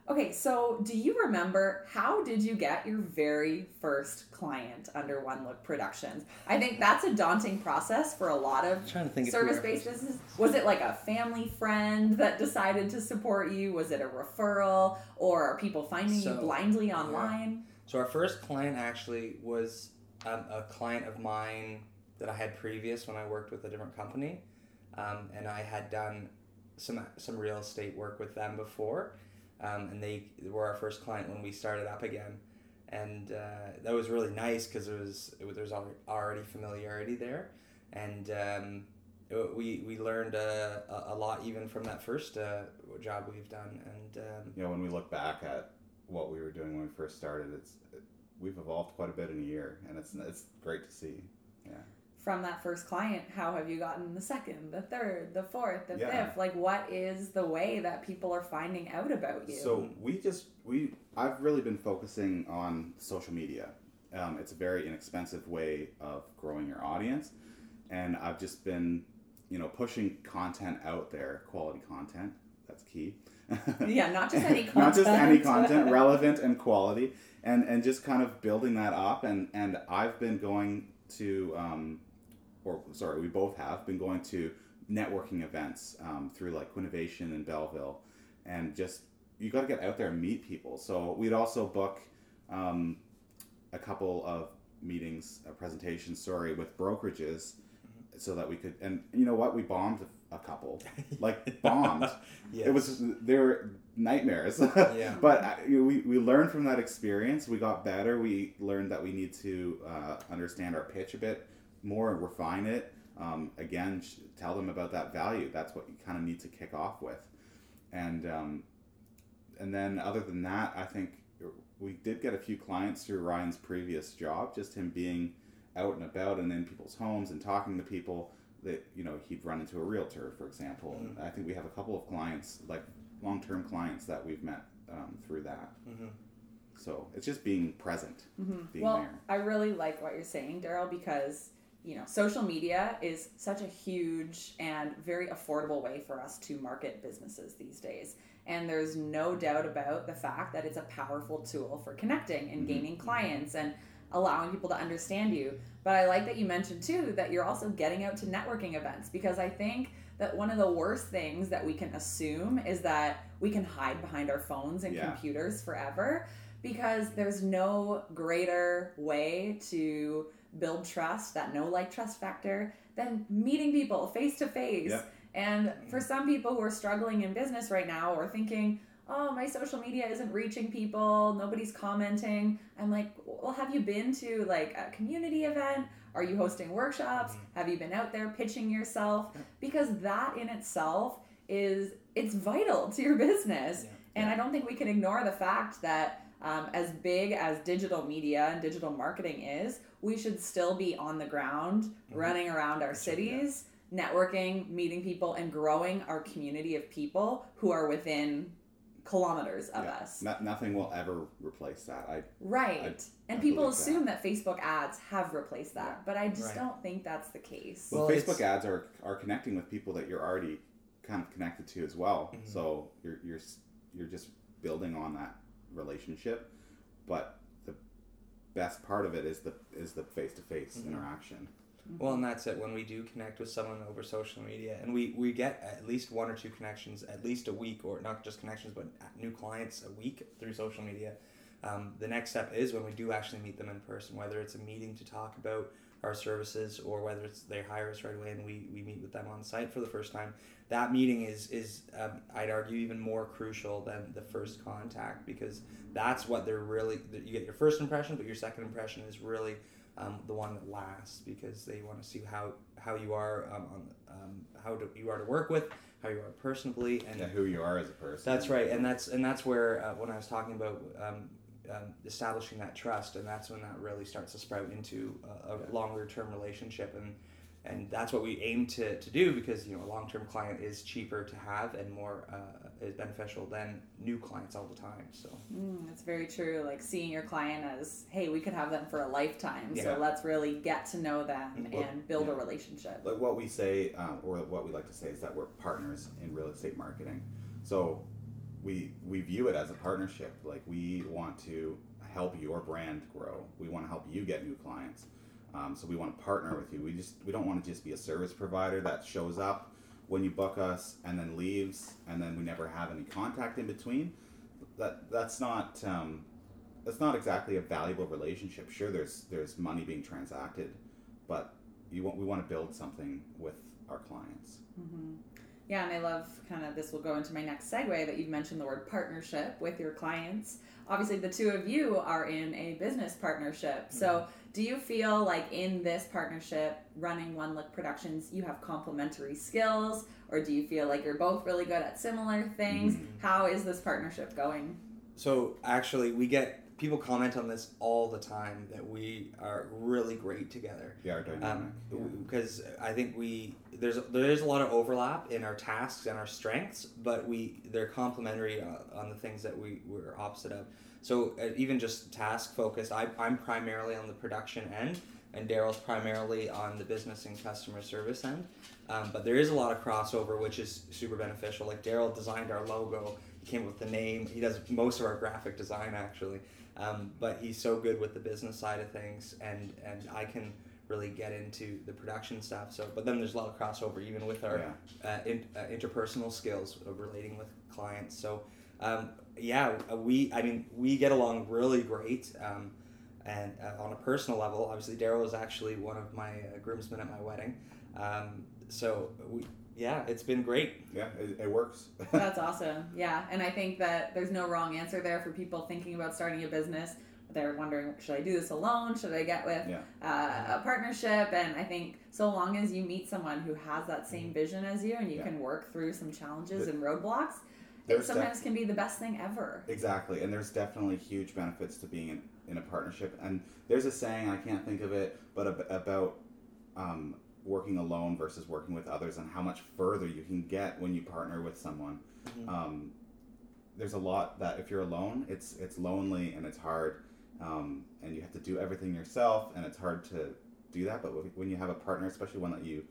Okay, so do you remember how did you get your very first client under One Look Productions? I think that's a daunting process for a lot of trying to think if we were- service-based businesses. Was it like a family friend that decided to support you? Was it a referral, or are people finding you blindly online? So our first client actually was um, a client of mine that I had previous when I worked with a different company, um, and I had done some some real estate work with them before, um, and they were our first client when we started up again, and uh, that was really nice because it was it was there's al- already familiarity there, and. Um, it- we, we learned uh, a, a lot even from that first uh, job we've done and um, You know, when we look back at what we were doing when we first started, it's we've evolved quite a bit in a year, and it's it's great to see. Yeah. From that first client, how have you gotten the second, the third, the fourth, the Yeah. fifth? Like, what is the way that people are finding out about you? So we just we I've really been focusing on social media. Um, it's a very inexpensive way of growing your audience, and I've just been, you know, pushing content out there, quality content. That's key. [LAUGHS] Yeah, not just any content. [LAUGHS] not just any content. content, [LAUGHS] relevant and quality, and and just kind of building that up. And and I've been going to, um, or sorry, we both have been going to networking events um, through like Quinnovation and Belleville, and just you got to get out there and meet people. So we'd also book um, a couple of meetings, uh, presentations, sorry, with brokerages, so that we could. And you know what? We bombed a couple, [LAUGHS] like bombed. Yes. It was they were nightmares. Yeah. [LAUGHS] But uh, we we learned from that experience. We got better. We learned that we need to uh, understand our pitch a bit more and refine it. Um, again, sh- tell them about that value. That's what you kind of need to kick off with. And um, and then other than that, I think we did get a few clients through Ryan's previous job. Just him being out and about and in people's homes and talking to people that you know he'd run into a realtor, for example. And I think we have a couple of clients, like long-term clients, that we've met um, through that. Mhm. So it's just being present, being well, there. I really like what you're saying, Daryl, because you know social media is such a huge and very affordable way for us to market businesses these days. And there's no doubt about the fact that it's a powerful tool for connecting and mm-hmm. gaining clients and allowing people to understand you. But I like that you mentioned too that you're also getting out to networking events because I think that one of the worst things that we can assume is that we can hide behind our phones and Yeah. computers forever because there's no greater way to build trust, that no like trust factor, than meeting people face to face. And for some people who are struggling in business right now or thinking, oh, my social media isn't reaching people, nobody's commenting, I'm like, well, have you been to like a community event? Are you hosting workshops? Mm-hmm. Have you been out there pitching yourself? Because that in itself is it's vital to your business. Yeah. And I don't think we can ignore the fact that um, as big as digital media and digital marketing is, we should still be on the ground, running around our cities, networking, meeting people, and growing our community of people who are within kilometers of Yeah. us. No- nothing will ever replace that. I Right. I- and I people believe that. assume that. Facebook ads have replaced that, Yeah. but I just Right. don't think that's the case. well, Well, Facebook ads are are connecting with people that you're already kind of connected to as well. Mm-hmm. So you're you're you're just building on that relationship, but the best part of it is the is the face to face interaction. Well, and that's it. When we do connect with someone over social media, and we, we get at least one or two connections, at least a week, or not just connections, but new clients a week through social media. Um, the next step is when we do actually meet them in person, whether it's a meeting to talk about our services or whether it's they hire us right away and we, we meet with them on site for the first time. That meeting is, is um, I'd argue, even more crucial than the first contact because that's what they're really, you get your first impression, but your second impression is really um, the one that lasts because they want to see how how you are um, on um, how do, you are to work with, how you are personally, and Yeah, who you are as a person. that's right, and that's and that's where uh, when I was talking about um, um, establishing that trust, and that's when that really starts to sprout into a, a Yeah. longer term relationship, and and that's what we aim to, to do because you know a long term client is cheaper to have and more uh, is beneficial than new clients all the time. So Mm, that's very true. Like seeing your client as, hey, we could have them for a lifetime. Yeah. So let's really get to know them Well, and build a relationship. like what we say, um, or what we like to say, is that we're partners in real estate marketing. So we we view it as a partnership. Like we want to help your brand grow. We want to help you get new clients. Um, so we want to partner with you. We just we don't want to just be a service provider that shows up when you book us and then leaves, and then we never have any contact in between. That that's not. Um, that's not exactly a valuable relationship. Sure, there's there's money being transacted, but you want we want to build something with our clients. hmm Yeah, and I love kind of this will go into my next segue that you've mentioned the word partnership with your clients. Obviously, the two of you are in a business partnership. So, do you feel like in this partnership, running One Look Productions, you have complementary skills, or do you feel like you're both really good at similar things? How is this partnership going? so actually we get people comment on this all the time that we are really great together. Yeah, our dynamic. um, because I think we there's there is a lot of overlap in our tasks and our strengths, but we they're complementary uh, on the things that we we're opposite of. So uh, even just task focused, I, I'm primarily on the production end, and Daryl's primarily on the business and customer service end. Um, but there is a lot of crossover, which is super beneficial. Like Daryl designed our logo, he came up with the name. He does most of our graphic design actually, um, but he's so good with the business side of things, and and I can really get into the production stuff. So, but then there's a lot of crossover even with our Yeah. uh, in, uh, interpersonal skills of relating with clients. So, um, yeah, we I mean we get along really great. Um, and uh, on a personal level, obviously Daryl was actually one of my uh, groomsmen at my wedding. Um, so we yeah, it's been great. Yeah, it, it works. That's awesome. Yeah, and I think that there's no wrong answer there for people thinking about starting a business. They're wondering, should I do this alone? Should I get with Yeah. uh, a partnership? And I think so long as you meet someone who has that same vision as you and you Mm-hmm. Yeah. can work through some challenges The- and roadblocks, it There's sometimes can be the best thing ever. Exactly, and there's definitely huge benefits to being in, in a partnership. And there's a saying I can't think of it, but ab- about um, working alone versus working with others, and how much further you can get when you partner with someone. Mhm. Um, there's a lot that if you're alone, it's it's lonely and it's hard, um, and you have to do everything yourself, and it's hard to do that. But when you have a partner, especially one that you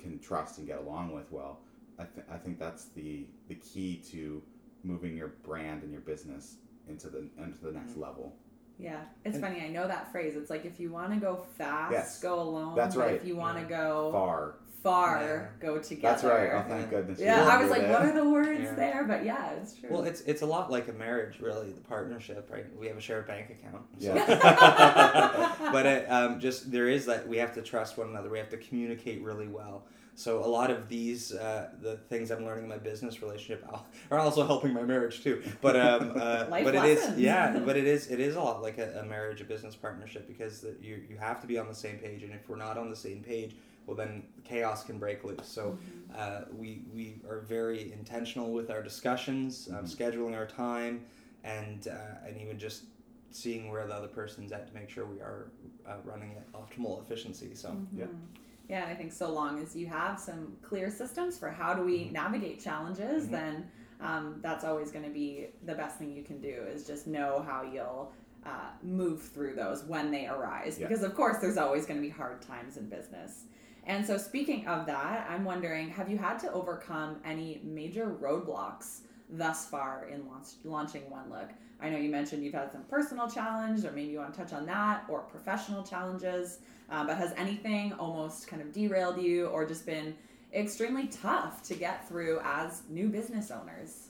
can trust and get along with well, I, th- I think that's the the key to moving your brand and your business into the into the next level. Yeah, it's And- funny. I know that phrase. It's like if you want to go fast, Yes. go alone. That's but right. If you want to Yeah. go Far. Far, Yeah. go together. That's right. Oh, thank goodness. Yeah, I was like, that. what are the words Yeah. there? But yeah, it's true. Well, it's it's a lot like a marriage, really. The partnership, right? We have a shared bank account. so- Yeah. [LAUGHS] but it, um, just there is that we have to trust one another. We have to communicate really well. So a lot of these uh, the things I'm learning in my business relationship are also helping my marriage too. But um, uh, [LAUGHS] Life but it is yeah, [LAUGHS] but it is it is a lot like a, a marriage, a business partnership because the, you you have to be on the same page, and if we're not on the same page, well then chaos can break loose. So uh, we we are very intentional with our discussions, um, Mhm. scheduling our time, and uh, and even just seeing where the other person's at to make sure we are uh, running at optimal efficiency. So Yeah. Mhm. Yeah, and I think so long as you have some clear systems for how do we Mhm. navigate challenges, Mhm. then um, that's always going to be the best thing you can do is just know how you'll uh, move through those when they arise. Yeah. Because, of course, there's always going to be hard times in business. And so, speaking of that, I'm wondering have you had to overcome any major roadblocks thus far in launch, launching One Look? I know you mentioned you've had some personal challenge, or maybe you want to touch on that, or professional challenges. Uh, but has anything almost kind of derailed you, or just been extremely tough to get through as new business owners?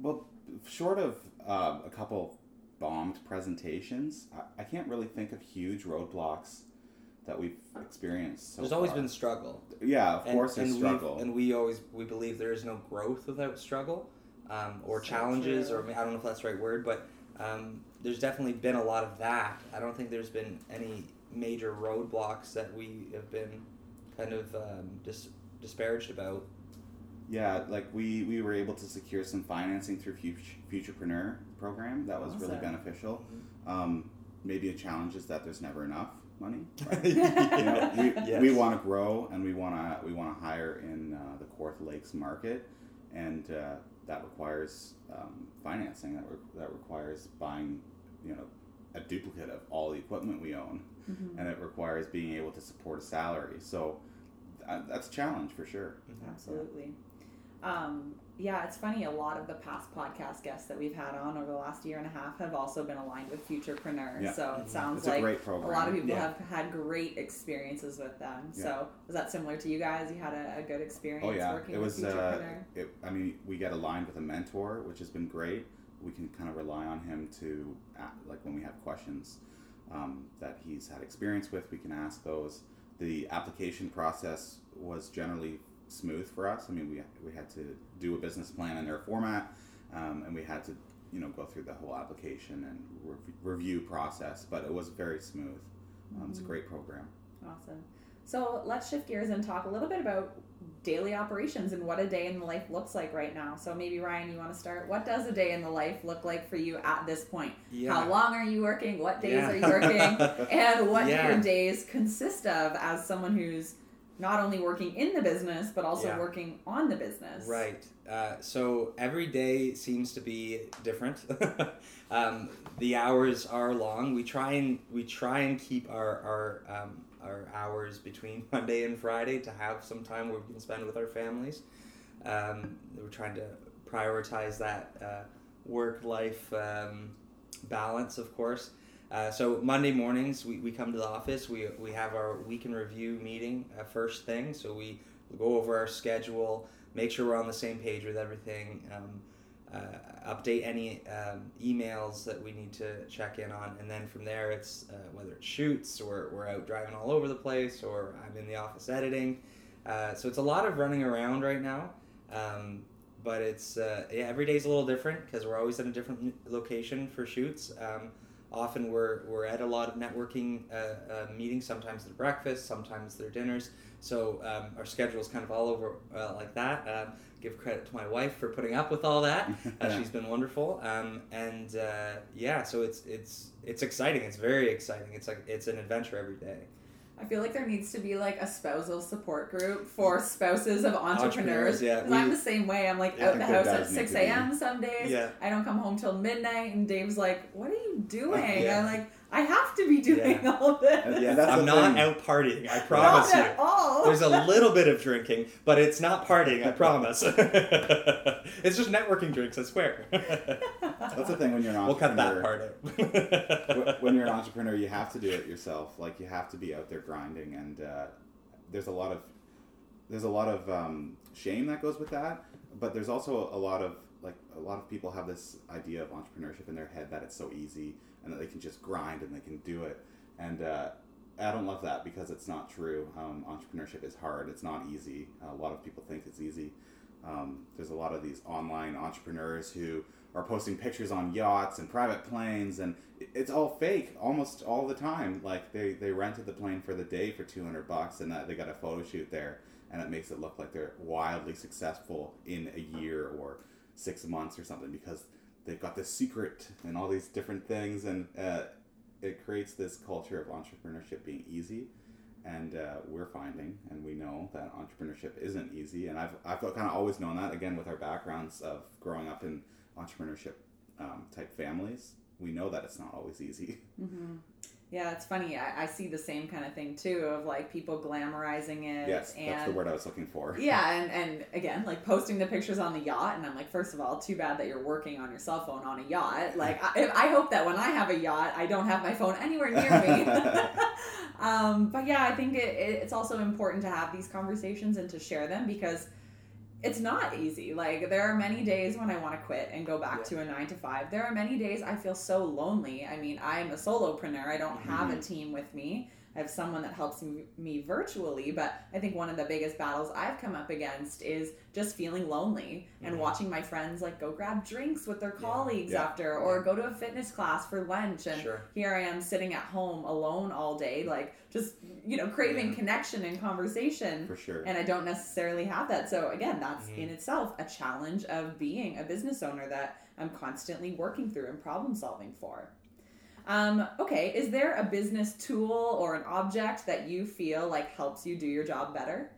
Well, short of uh, a couple bombed presentations, I, I can't really think of huge roadblocks that we've experienced. So there's always far. been struggle. yeah, of course, there's struggle. and we always we believe there is no growth without struggle, um, or So challenges, true. or I don't know if that's the right word, but um, there's definitely been a lot of that. I don't think there's been any major roadblocks that we have been kind of um, dis- disparaged about. Yeah, like we, we were able to secure some financing through Future, Futurpreneur program. That was really beneficial. Mm-hmm. Um, maybe a challenge is that there's never enough money. [LAUGHS] Right? you you know, we, Yes. we want to grow and we want to we want to hire in uh, the Kawartha Lakes market, and uh, that requires um, financing. That re- that requires buying, you know, a duplicate of all the equipment we own, Mhm. and it requires being able to support a salary. So uh, that's a challenge for sure. Absolutely. Um, yeah, it's funny. A lot of the past podcast guests that we've had on over the last year and a half have also been aligned with Futurpreneurs. Yeah. So it Mhm. sounds It's like a great a lot of people Yeah. have had great experiences with them. Yeah. So was that similar to you guys? You had a, a good experience Oh yeah, working it was. with Uh, Futurpreneur? it, I mean, we get aligned with a mentor, which has been great. We can kind of rely on him to, like, when we have questions um, that he's had experience with, we can ask those. The application process was generally smooth for us. I mean, we we had to do a business plan in their format, um, and we had to, you know, go through the whole application and rev- review process. But it was very smooth. Um, It's a Mhm. great program. Awesome. So let's shift gears and talk a little bit about daily operations and what a day in the life looks like right now. So maybe Ryan, you want to start? What does a day in the life look like for you at this point? Yeah. How long are you working? What days Yeah. are you working? [LAUGHS] and what Yeah. do your days consist of as someone who's not only working in the business but also Yeah. working on the business? Right. Uh, so every day seems to be different. [LAUGHS] um, the hours are long. We try and we try and keep our our um, our hours between [LAUGHS] Monday and Friday to have some time where we can spend with our families. Um, we're trying to prioritize that uh, work life um, balance, of course. Uh, so Monday mornings we, we come to the office. We, we have our week in review meeting uh, first thing. So we go over our schedule, make sure we're on the same page with everything, um, uh, update any um, emails that we need to check in on, and then from there it's uh, whether it shoots or we're out driving all over the place or I'm in the office editing. Uh, so it's a lot of running around right now. Um, but it's yeah, every day's a little different because we're always at a different location for shoots. Um, often we're, we're at a lot of networking uh, uh, meetings. Sometimes they're breakfast, sometimes they're dinners. So um, our schedule is kind of all over uh, like that. Um, give credit to my wife for putting up with all that. [LAUGHS] Uh, she's been wonderful. Um, and uh, yeah, so it's it's it's exciting. It's very exciting. It's like it's an adventure every day. I feel like there needs to be like a spousal support group for spouses of entrepreneurs. Entrepreneurs, yeah. We- I'm the same way. I'm like Yeah, out the house at 6 a.m. some days. Yeah. I don't come home till midnight, and Dave's like, "What are you doing?" Yeah. I'm like, "I have to be doing Yeah. all this." Yeah, that's I'm not thing. out partying. I promise Not you. at all. There's a little bit of drinking, but it's not partying. I promise. [LAUGHS] it's just networking drinks. I swear. That's the thing when you're an entrepreneur. We'll cut that entrepreneur. part out. when you're an entrepreneur, you have to do it yourself. Like you have to be out there grinding, and uh, there's a lot of there's a lot of um, shame that goes with that. But there's also a lot of like a lot of people have this idea of entrepreneurship in their head that it's so easy and that they can just grind and they can do it. And uh, I don't love that because it's not true. Um, entrepreneurship is hard. It's not easy. a lot of people think it's easy. Um, there's a lot of these online entrepreneurs who are posting pictures on yachts and private planes, and it's all fake almost all the time. Like they, they rented the plane for the day for 200 bucks, and uh, they got a photo shoot there, and it makes it look like they're wildly successful in a year or six months or something because they've got this secret and all these different things, and uh, it creates this culture of entrepreneurship being easy. And uh, we're finding and we know that entrepreneurship isn't easy. And i've, I've kind of always known that again with our backgrounds of growing up in entrepreneurship um, type families. We know that it's not always easy. Hmm Yeah, it's funny. I, I see the same kind of thing too of like people glamorizing it. yes and that's the word i was looking for [LAUGHS] Yeah, and, and again, like posting the pictures on the yacht, and I'm like, first of all, too bad that you're working on your cell phone on a yacht. [LAUGHS] Like, I, I hope that when I have a yacht, I don't have my phone anywhere near me. [LAUGHS] um, but yeah, I think it, it, it's also important to have these conversations and to share them because it's not easy. Like, there are many days when I want to quit and go back Yeah. to a nine to five. There are many days I feel so lonely. I mean, I'm a solopreneur, I don't have a mm-hmm. team with me. I have someone that helps me, virtually, but I think one of the biggest battles I've come up against is just feeling lonely and Mhm. watching my friends like go grab drinks with their colleagues Yeah. after or go to a fitness class for lunch and Sure. here I am sitting at home alone all day like just you know craving Yeah. connection and conversation for sure. and I don't necessarily have that. So again, that's Mhm. in itself a challenge of being a business owner that I'm constantly working through and problem solving for. Um, okay, is there a business tool or an object that you feel like helps you do your job better?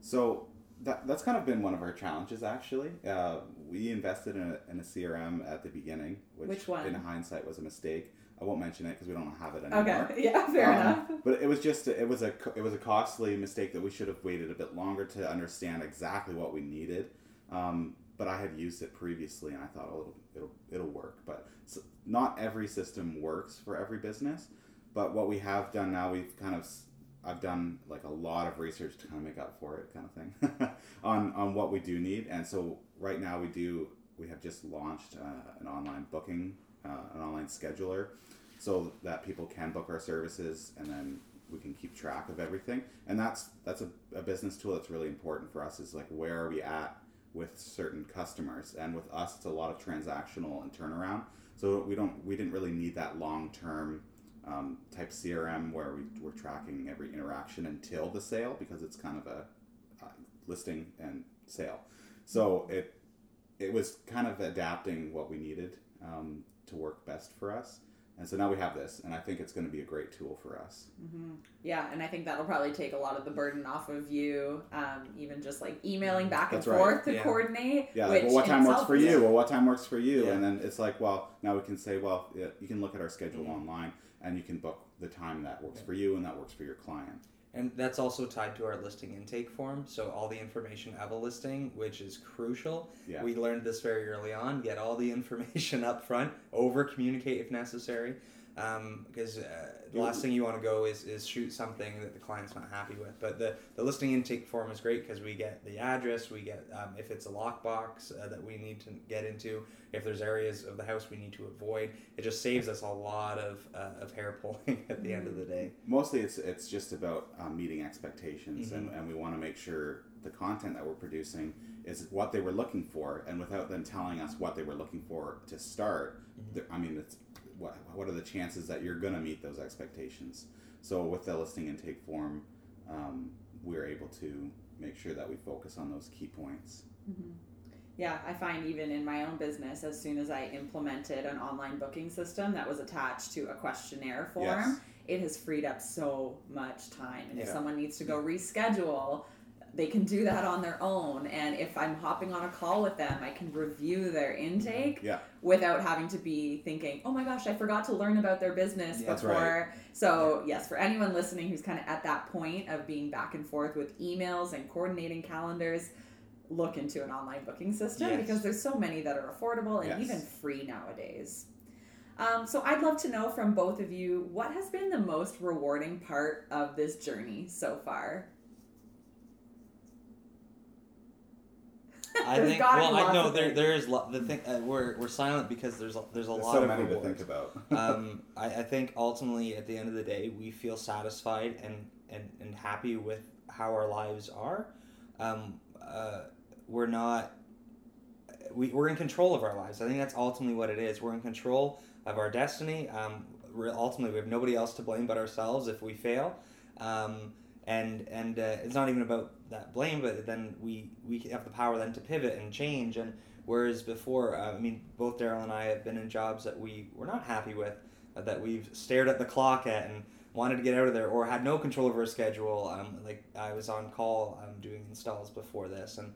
So that, that's kind of been one of our challenges, actually. Uh, we invested in a, in a CRM at the beginning, which, Which one? in hindsight was a mistake. I won't mention it because we don't have it anymore. Okay, [LAUGHS] yeah, fair Um, enough. But it was just it was a it was a costly mistake that we should have waited a bit longer to understand exactly what we needed. Um, but I had used it previously, and I thought, oh, it'll it'll, it'll work. But not every system works for every business. But what we have done now, we've kind of I've done like a lot of research to kind of make up for it, kind of thing, [LAUGHS] on on what we do need. And so right now we do we have just launched uh, an online booking, uh, an online scheduler, so that people can book our services and then we can keep track of everything. And that's that's a, a business tool that's really important for us. Is like where are we at with certain customers, and with us, it's a lot of transactional and turnaround. So we don't we didn't really need that long term um, type CRM where we, we're tracking every interaction until the sale because it's kind of a uh, listing and sale. So it it was kind of adapting what we needed um, to work best for us. And so now we have this, and I think it's going to be a great tool for us. Yeah, and I think that'll probably take a lot of the burden off of you, um, even just like emailing back That's and right. forth to Yeah. coordinate. Yeah, like, well, what time works for you? Well, what time works for you? Yeah. And then it's like, well, now we can say, well, yeah, you can look at our schedule Mm-hmm. online, and you can book the time that works for you and that works for your client. And that's also tied to our listing intake form. So all the information of a listing, which is crucial. Yeah. We learned this very early on. Get all the [LAUGHS] information up front. Over communicate if necessary. Um, because uh, the last thing you want to go is, is shoot something that the client's not happy with. But the, the listing intake form is great because we get the address, we get um, if it's a lockbox uh, that we need to get into, if there's areas of the house we need to avoid. It just saves us a lot of, uh, of hair pulling [LAUGHS] at the end of the day. Mostly, it's it's just about um, meeting expectations, and, Mhm. and we want to make sure the content that we're producing is what they were looking for, and without them telling us what they were looking for to start, Mm-hmm. I mean, it's what what are the chances that you're going to meet those expectations? So with the listing intake form, um, we're able to make sure that we focus on those key points. Yeah, I find even in my own business, as soon as I implemented an online booking system that was attached to a questionnaire form, Yes. it has freed up so much time. And if someone needs to go reschedule, they can do that on their own. And if I'm hopping on a call with them, I can review their intake Yeah. without having to be thinking, oh my gosh, I forgot to learn about their business Yeah. That's before. So, yes, for anyone listening who's kind of at that point of being back and forth with emails and coordinating calendars, look into an online booking system Yes. because there's so many that are affordable and Yes. even free nowadays. Um, so, I'd love to know from both of you what has been the most rewarding part of this journey so far? I There's think. Well, I know of there things. there is lo- the thing. Uh, we're we're silent because there's a, there's a There's lot so of many to think about. [LAUGHS] um, I, I think ultimately at the end of the day we feel satisfied and and, and happy with how our lives are. Um, uh, we're not. We, we're in control of our lives. I think that's ultimately what it is. We're in control of our destiny. Um, we're, ultimately, we have nobody else to blame but ourselves if we fail. Um, and and uh, it's not even about that blame, but then we we have the power then to pivot and change. And whereas before, uh, I mean, both Daryl and I have been in jobs that we were not happy with, uh, that we've stared at the clock at and wanted to get out of there, or had no control over our schedule. Um, like I was on call um, doing installs before this, and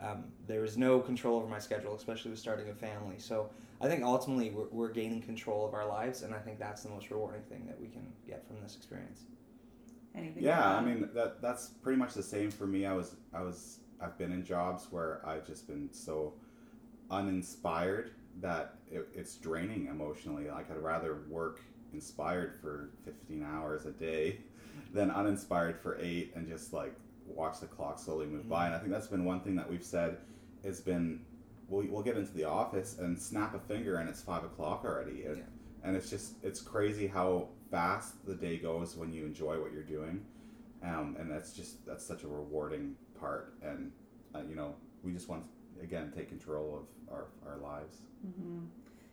um, there was no control over my schedule, especially with starting a family. So I think ultimately we're, we're gaining control of our lives, and I think that's the most rewarding thing that we can get from this experience. Anything Yeah, I mean that that's pretty much the same for me. I was I was I've been in jobs where I've just been so uninspired that it, it's draining emotionally. Like I'd rather work inspired for 15 hours a day [LAUGHS] than uninspired for 8 and just like watch the clock slowly move by. And mm-hmm. I think that's been one thing that we've said has been we'll, we'll get into the office and snap a finger and it's 5 o'clock already. Yeah. and it's just it's crazy how fast the day goes when you enjoy what you're doing, um, and that's just that's such a rewarding part. And uh, you know, we just want to again take control of our our lives. Mm-hmm.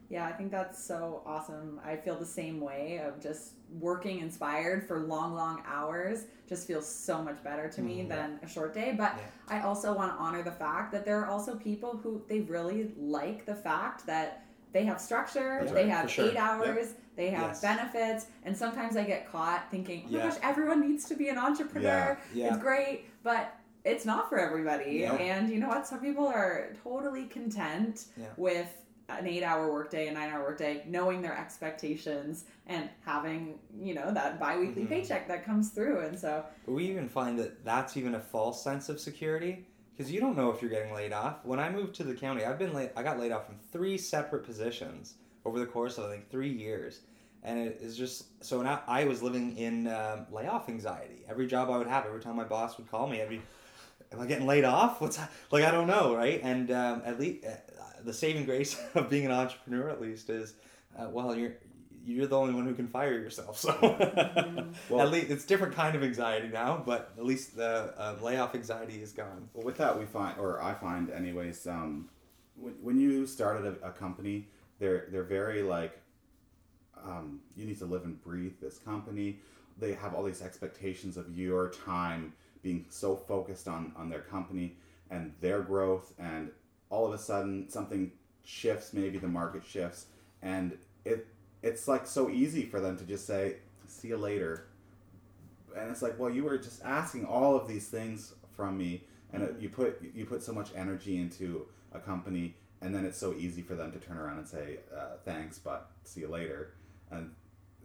Yeah, I think that's so awesome. I feel the same way of just working inspired for long, long hours just feels so much better to me Mhm. than a short day. But Yeah. I also want to honor the fact that there are also people who they really like the fact that they have structure, they have sure. eight hours, they have Yes. benefits, and sometimes I get caught thinking, oh my Yeah. gosh, everyone needs to be an entrepreneur. Yeah. It's great, but it's not for everybody. Yeah. And you know what? Some people are totally content Yeah. with an eight hour workday, a nine hour workday, knowing their expectations and having, you know, that bi weekly Mhm. paycheck that comes through. And so, we even find that that's even a false sense of security because you don't know if you're getting laid off. When I moved to the county, I've been laid. I got laid off from three separate positions over the course of I think three years, and it is just so now I was living in um, layoff anxiety. Every job I would have, every time my boss would call me, I'd be, "Am I getting laid off? What's that? like? I don't know, right?" And um, at least uh, the saving grace [LAUGHS] of being an entrepreneur, at least, is uh, well, you're you're the only one who can fire yourself. So [LAUGHS] Well- at least it's different kind of anxiety now, but at least the uh, layoff anxiety is gone. Well, with that, we find, or I find, anyways, um, when, when you started a, a company, they're they're very like, um, you need to live and breathe this company. They have all these expectations of your time being so focused on on their company and their growth, and all of a sudden something shifts. Maybe the market shifts, and it it's like so easy for them to just say, "See you later." and it's like well you were just asking all of these things from me and you put you put so much energy into a company and then it's so easy for them to turn around and say uh, thanks but see you later and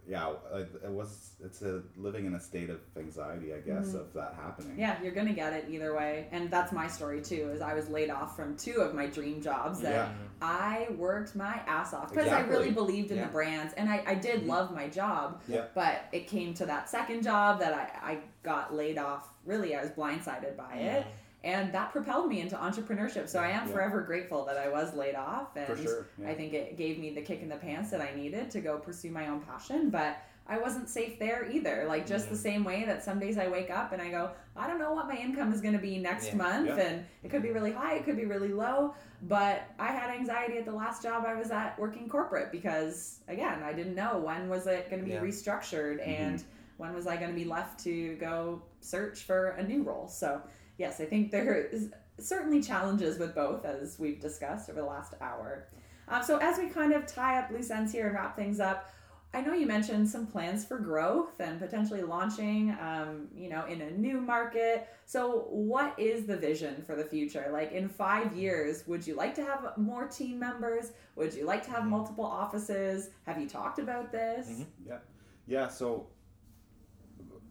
yeah it, it was it's a living in a state of anxiety i guess Mhm. of that happening yeah, you're going to get it either way. And that's my story too, is I was laid off from two of my dream jobs that Yeah. I worked my ass off because Exactly. I really believed in Yeah. the brands and I, I did Mhm. love my job. Yeah. But it came to that second job that I, I got laid off. Really, I was blindsided by it. And that propelled me into entrepreneurship. So I am Yeah. forever grateful that I was laid off. And sure yeah. I think it gave me the kick in the pants that I needed to go pursue my own passion. But I wasn't safe there either. Like just the same way that some days I wake up and I go, I don't know what my income is going to be next Yeah. month, Yeah. and it could be mm-hmm. really high, it could be really low. But I had anxiety at the last job I was at working corporate because again, I didn't know when was it going to be Yeah. restructured mm-hmm. and when was I going to be left to go search for a new role. So yes, I think there is certainly challenges with both as we've discussed over the last hour. Um, so as we kind of tie up loose ends here and wrap things up, I know you mentioned some plans for growth and potentially launching, um, you know, in a new market. So, what is the vision for the future? Like in five years, would you like to have more team members? Would you like to have multiple offices? Have you talked about this? Mhm. Yeah, yeah. So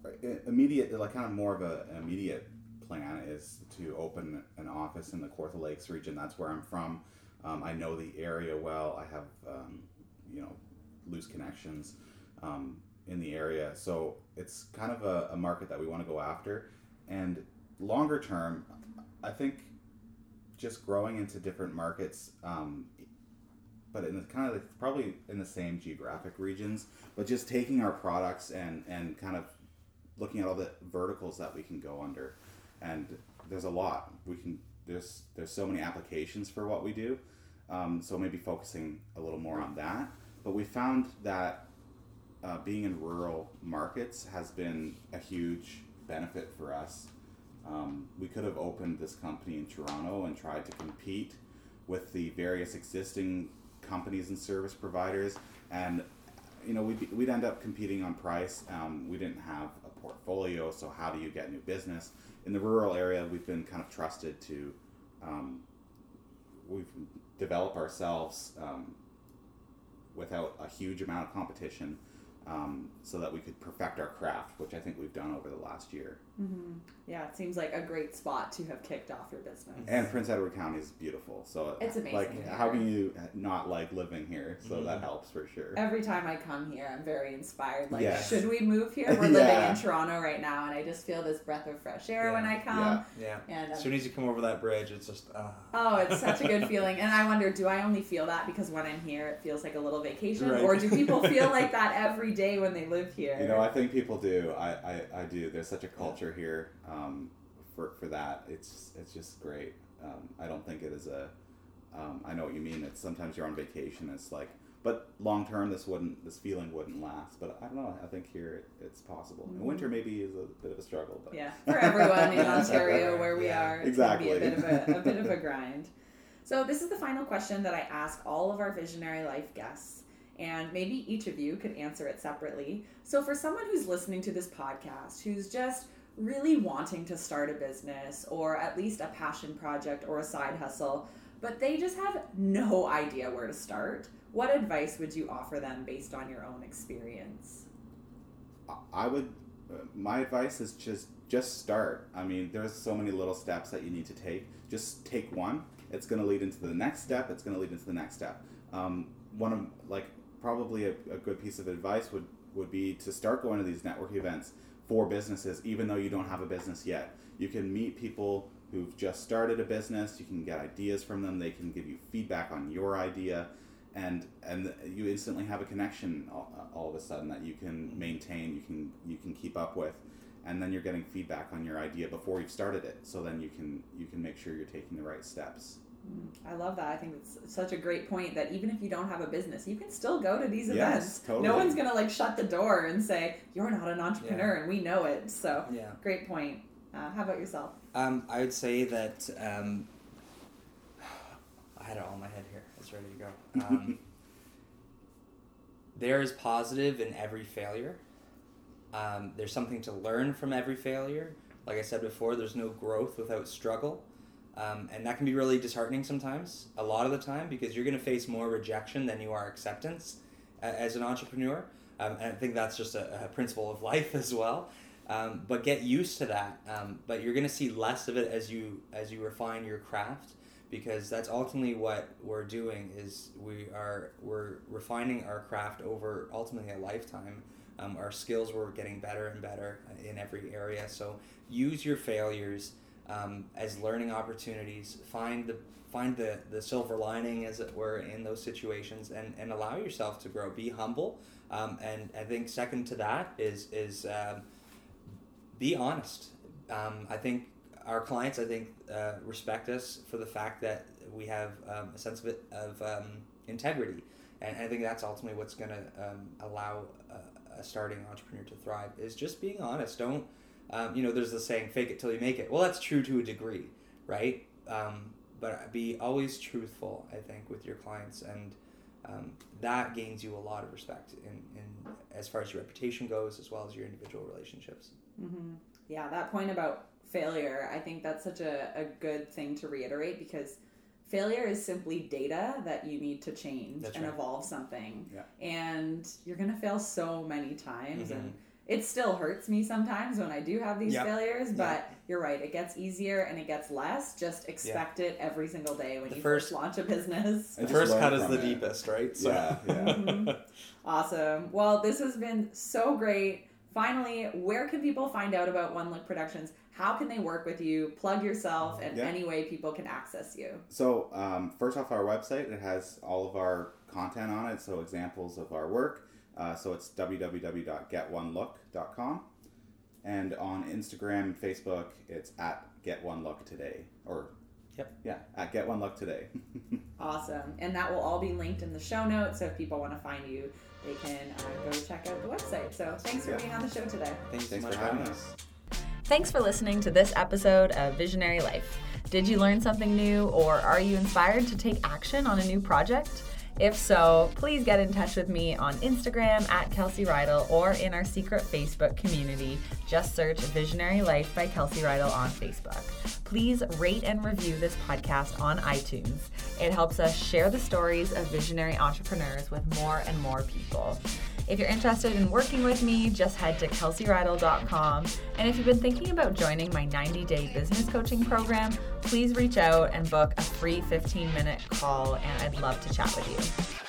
i- immediate, like kind of more of a, an immediate plan is to open an office in the Kawartha Lakes region. That's where I'm from. Um, I know the area well. I have, um, you know, loose connections um, in the area. So it's kind of a, a market that we want to go after. And longer term, I think just growing into different markets, um, but in the kind of probably in the same geographic regions, but just taking our products and and kind of looking at all the verticals that we can go under, and there's a lot we can. There's there's so many applications for what we do, um, so maybe focusing a little more on that. But we found that uh, being in rural markets has been a huge benefit for us. Um, we could have opened this company in Toronto and tried to compete with the various existing companies and service providers, and you know we'd, we'd end up competing on price. Um, we didn't have a portfolio, so how do you get new business? In the rural area, we've been kind of trusted to um, we've developed ourselves um, without a huge amount of competition, um, so that we could perfect our craft, which I think we've done over the last year. Yeah, it seems like a great spot to have kicked off your business. And Prince Edward County is beautiful. So It's amazing Like, here. how can you not like living here? So that Mhm. helps for sure. Every time I come here, I'm very inspired. Like, Yes. should we move here? [LAUGHS] We're living in Toronto right now, and I just feel this breath of fresh air Yeah. when I come. Yeah. Yeah. And As um, soon as you come over that bridge, it's just uh, oh, it's such a good [LAUGHS] feeling. And I wonder, do I only feel that because when I'm here, it feels like a little vacation, Right. or do people feel like that [LAUGHS] every day when they live here? You know, I think people do. I, I, I do. There's such a culture here um, for, for that. It's it's just great. Um, I don't think it is a. Um, I know what you mean. It's sometimes you're on vacation. It's like, but long term, this wouldn't this feeling wouldn't last. But I don't know. I think here it, it's possible. In winter, maybe is a bit of a struggle. But Yeah, for everyone in [LAUGHS] Ontario where we Yeah, are, be a exactly. bit of a, a [LAUGHS] bit of a grind. So this is the final question that I ask all of our Visionary Life guests, and maybe each of you could answer it separately. So for someone who's listening to this podcast, who's just really wanting to start a business or at least a passion project or a side hustle, but they just have no idea where to start, what advice would you offer them based on your own experience? I would. Uh, my advice is just just start. I mean, there's so many little steps that you need to take. Just take one. It's going to lead into the next step. It's going to lead into the next step. Um, one of like probably a, a good piece of advice would would be to start going to these network events for businesses, even though you don't have a business yet. You can meet people who've just started a business. You can get ideas from them. They can give you feedback on your idea and and you instantly have a connection all, all of a sudden that you can maintain you can you can keep up with and then you're getting feedback on your idea before you've started it so then you can you can make sure you're taking the right steps I love that. I think it's such a great point that even if you don't have a business, you can still go to these Yes, events. totally. No one's gonna like shut the door and say you're not an entrepreneur, and we know it. So yeah. great point. Uh, how about yourself? Um, I would say that um, I had it all in my head here. It's ready to go. Um, [LAUGHS] there is positive in every failure. Um, there's something to learn from every failure. Like I said before, there's no growth without struggle. Um, and that can be really disheartening sometimes, a lot of the time, because you're going to face more rejection than you are acceptance uh, as an entrepreneur. Um, and I think that's just a, a principle of [LAUGHS] life as well. Um, but get used to that. Um, but you're going to see less of it as you as you refine your craft, because that's ultimately what we're doing. Is we are we're refining our craft over ultimately a lifetime. Um, our skills were getting better and better in every area. So use your failures um, as learning opportunities. Find the find the, the silver lining, as it were, in those situations, and, and allow yourself to grow. Be humble, um, and I think second to that is is um, be honest. Um, I think our clients, I think, uh, respect us for the fact that we have um, a sense of it of um, integrity, and I think that's ultimately what's going to allow a, a starting entrepreneur to thrive. Is just being honest. Don't um, you know? There's the saying, "Fake it till you make it." Well, that's true to a degree, right? Um, but be always truthful. I think with your clients, and um, that gains you a lot of respect in, in as far as your reputation goes, as well as your individual relationships. Mm-hmm. Yeah, that point about failure, I think that's such a, a good thing to reiterate because failure is simply data that you need to change That's and right. evolve something. Yeah. And you're going to fail so many times. Mhm. And it still hurts me sometimes when I do have these Yeah. failures, but Yeah. you're right. It gets easier and it gets less. Just expect it every single day when The you first- first launch a business. The first cut is the it. deepest, right? Yeah, [LAUGHS] yeah. Mhm. Awesome. Well, this has been so great. Finally, where can people find out about One Look Productions? How can they work with you? Plug yourself and Yeah. any way people can access you. So um, first off, our website it has all of our content on it, so examples of our work. Uh, so it's www.getOneLook.com, and on Instagram and Facebook, it's at Get One Look Today, or Yep. yeah, at Get One Look Today. [LAUGHS] Awesome. And that will all be linked in the show notes. So if people want to find you, they can uh, go check out the website. So thanks for Yeah. being on the show today. Thanks, so Thanks much for having having us. Thanks for listening to this episode of Visionary Life. Did you learn something new or are you inspired to take action on a new project? If so, please get in touch with me on Instagram at Kelsey Reidl or in our secret Facebook community. Just search Visionary Life by Kelsey Reidl on Facebook. Please rate and review this podcast on iTunes. It helps us share the stories of visionary entrepreneurs with more and more people. If you're interested in working with me, just head to kelseyreidl.com. And if you've been thinking about joining my 90 day business coaching program, please reach out and book a free 15 minute call, and I'd love to chat with you.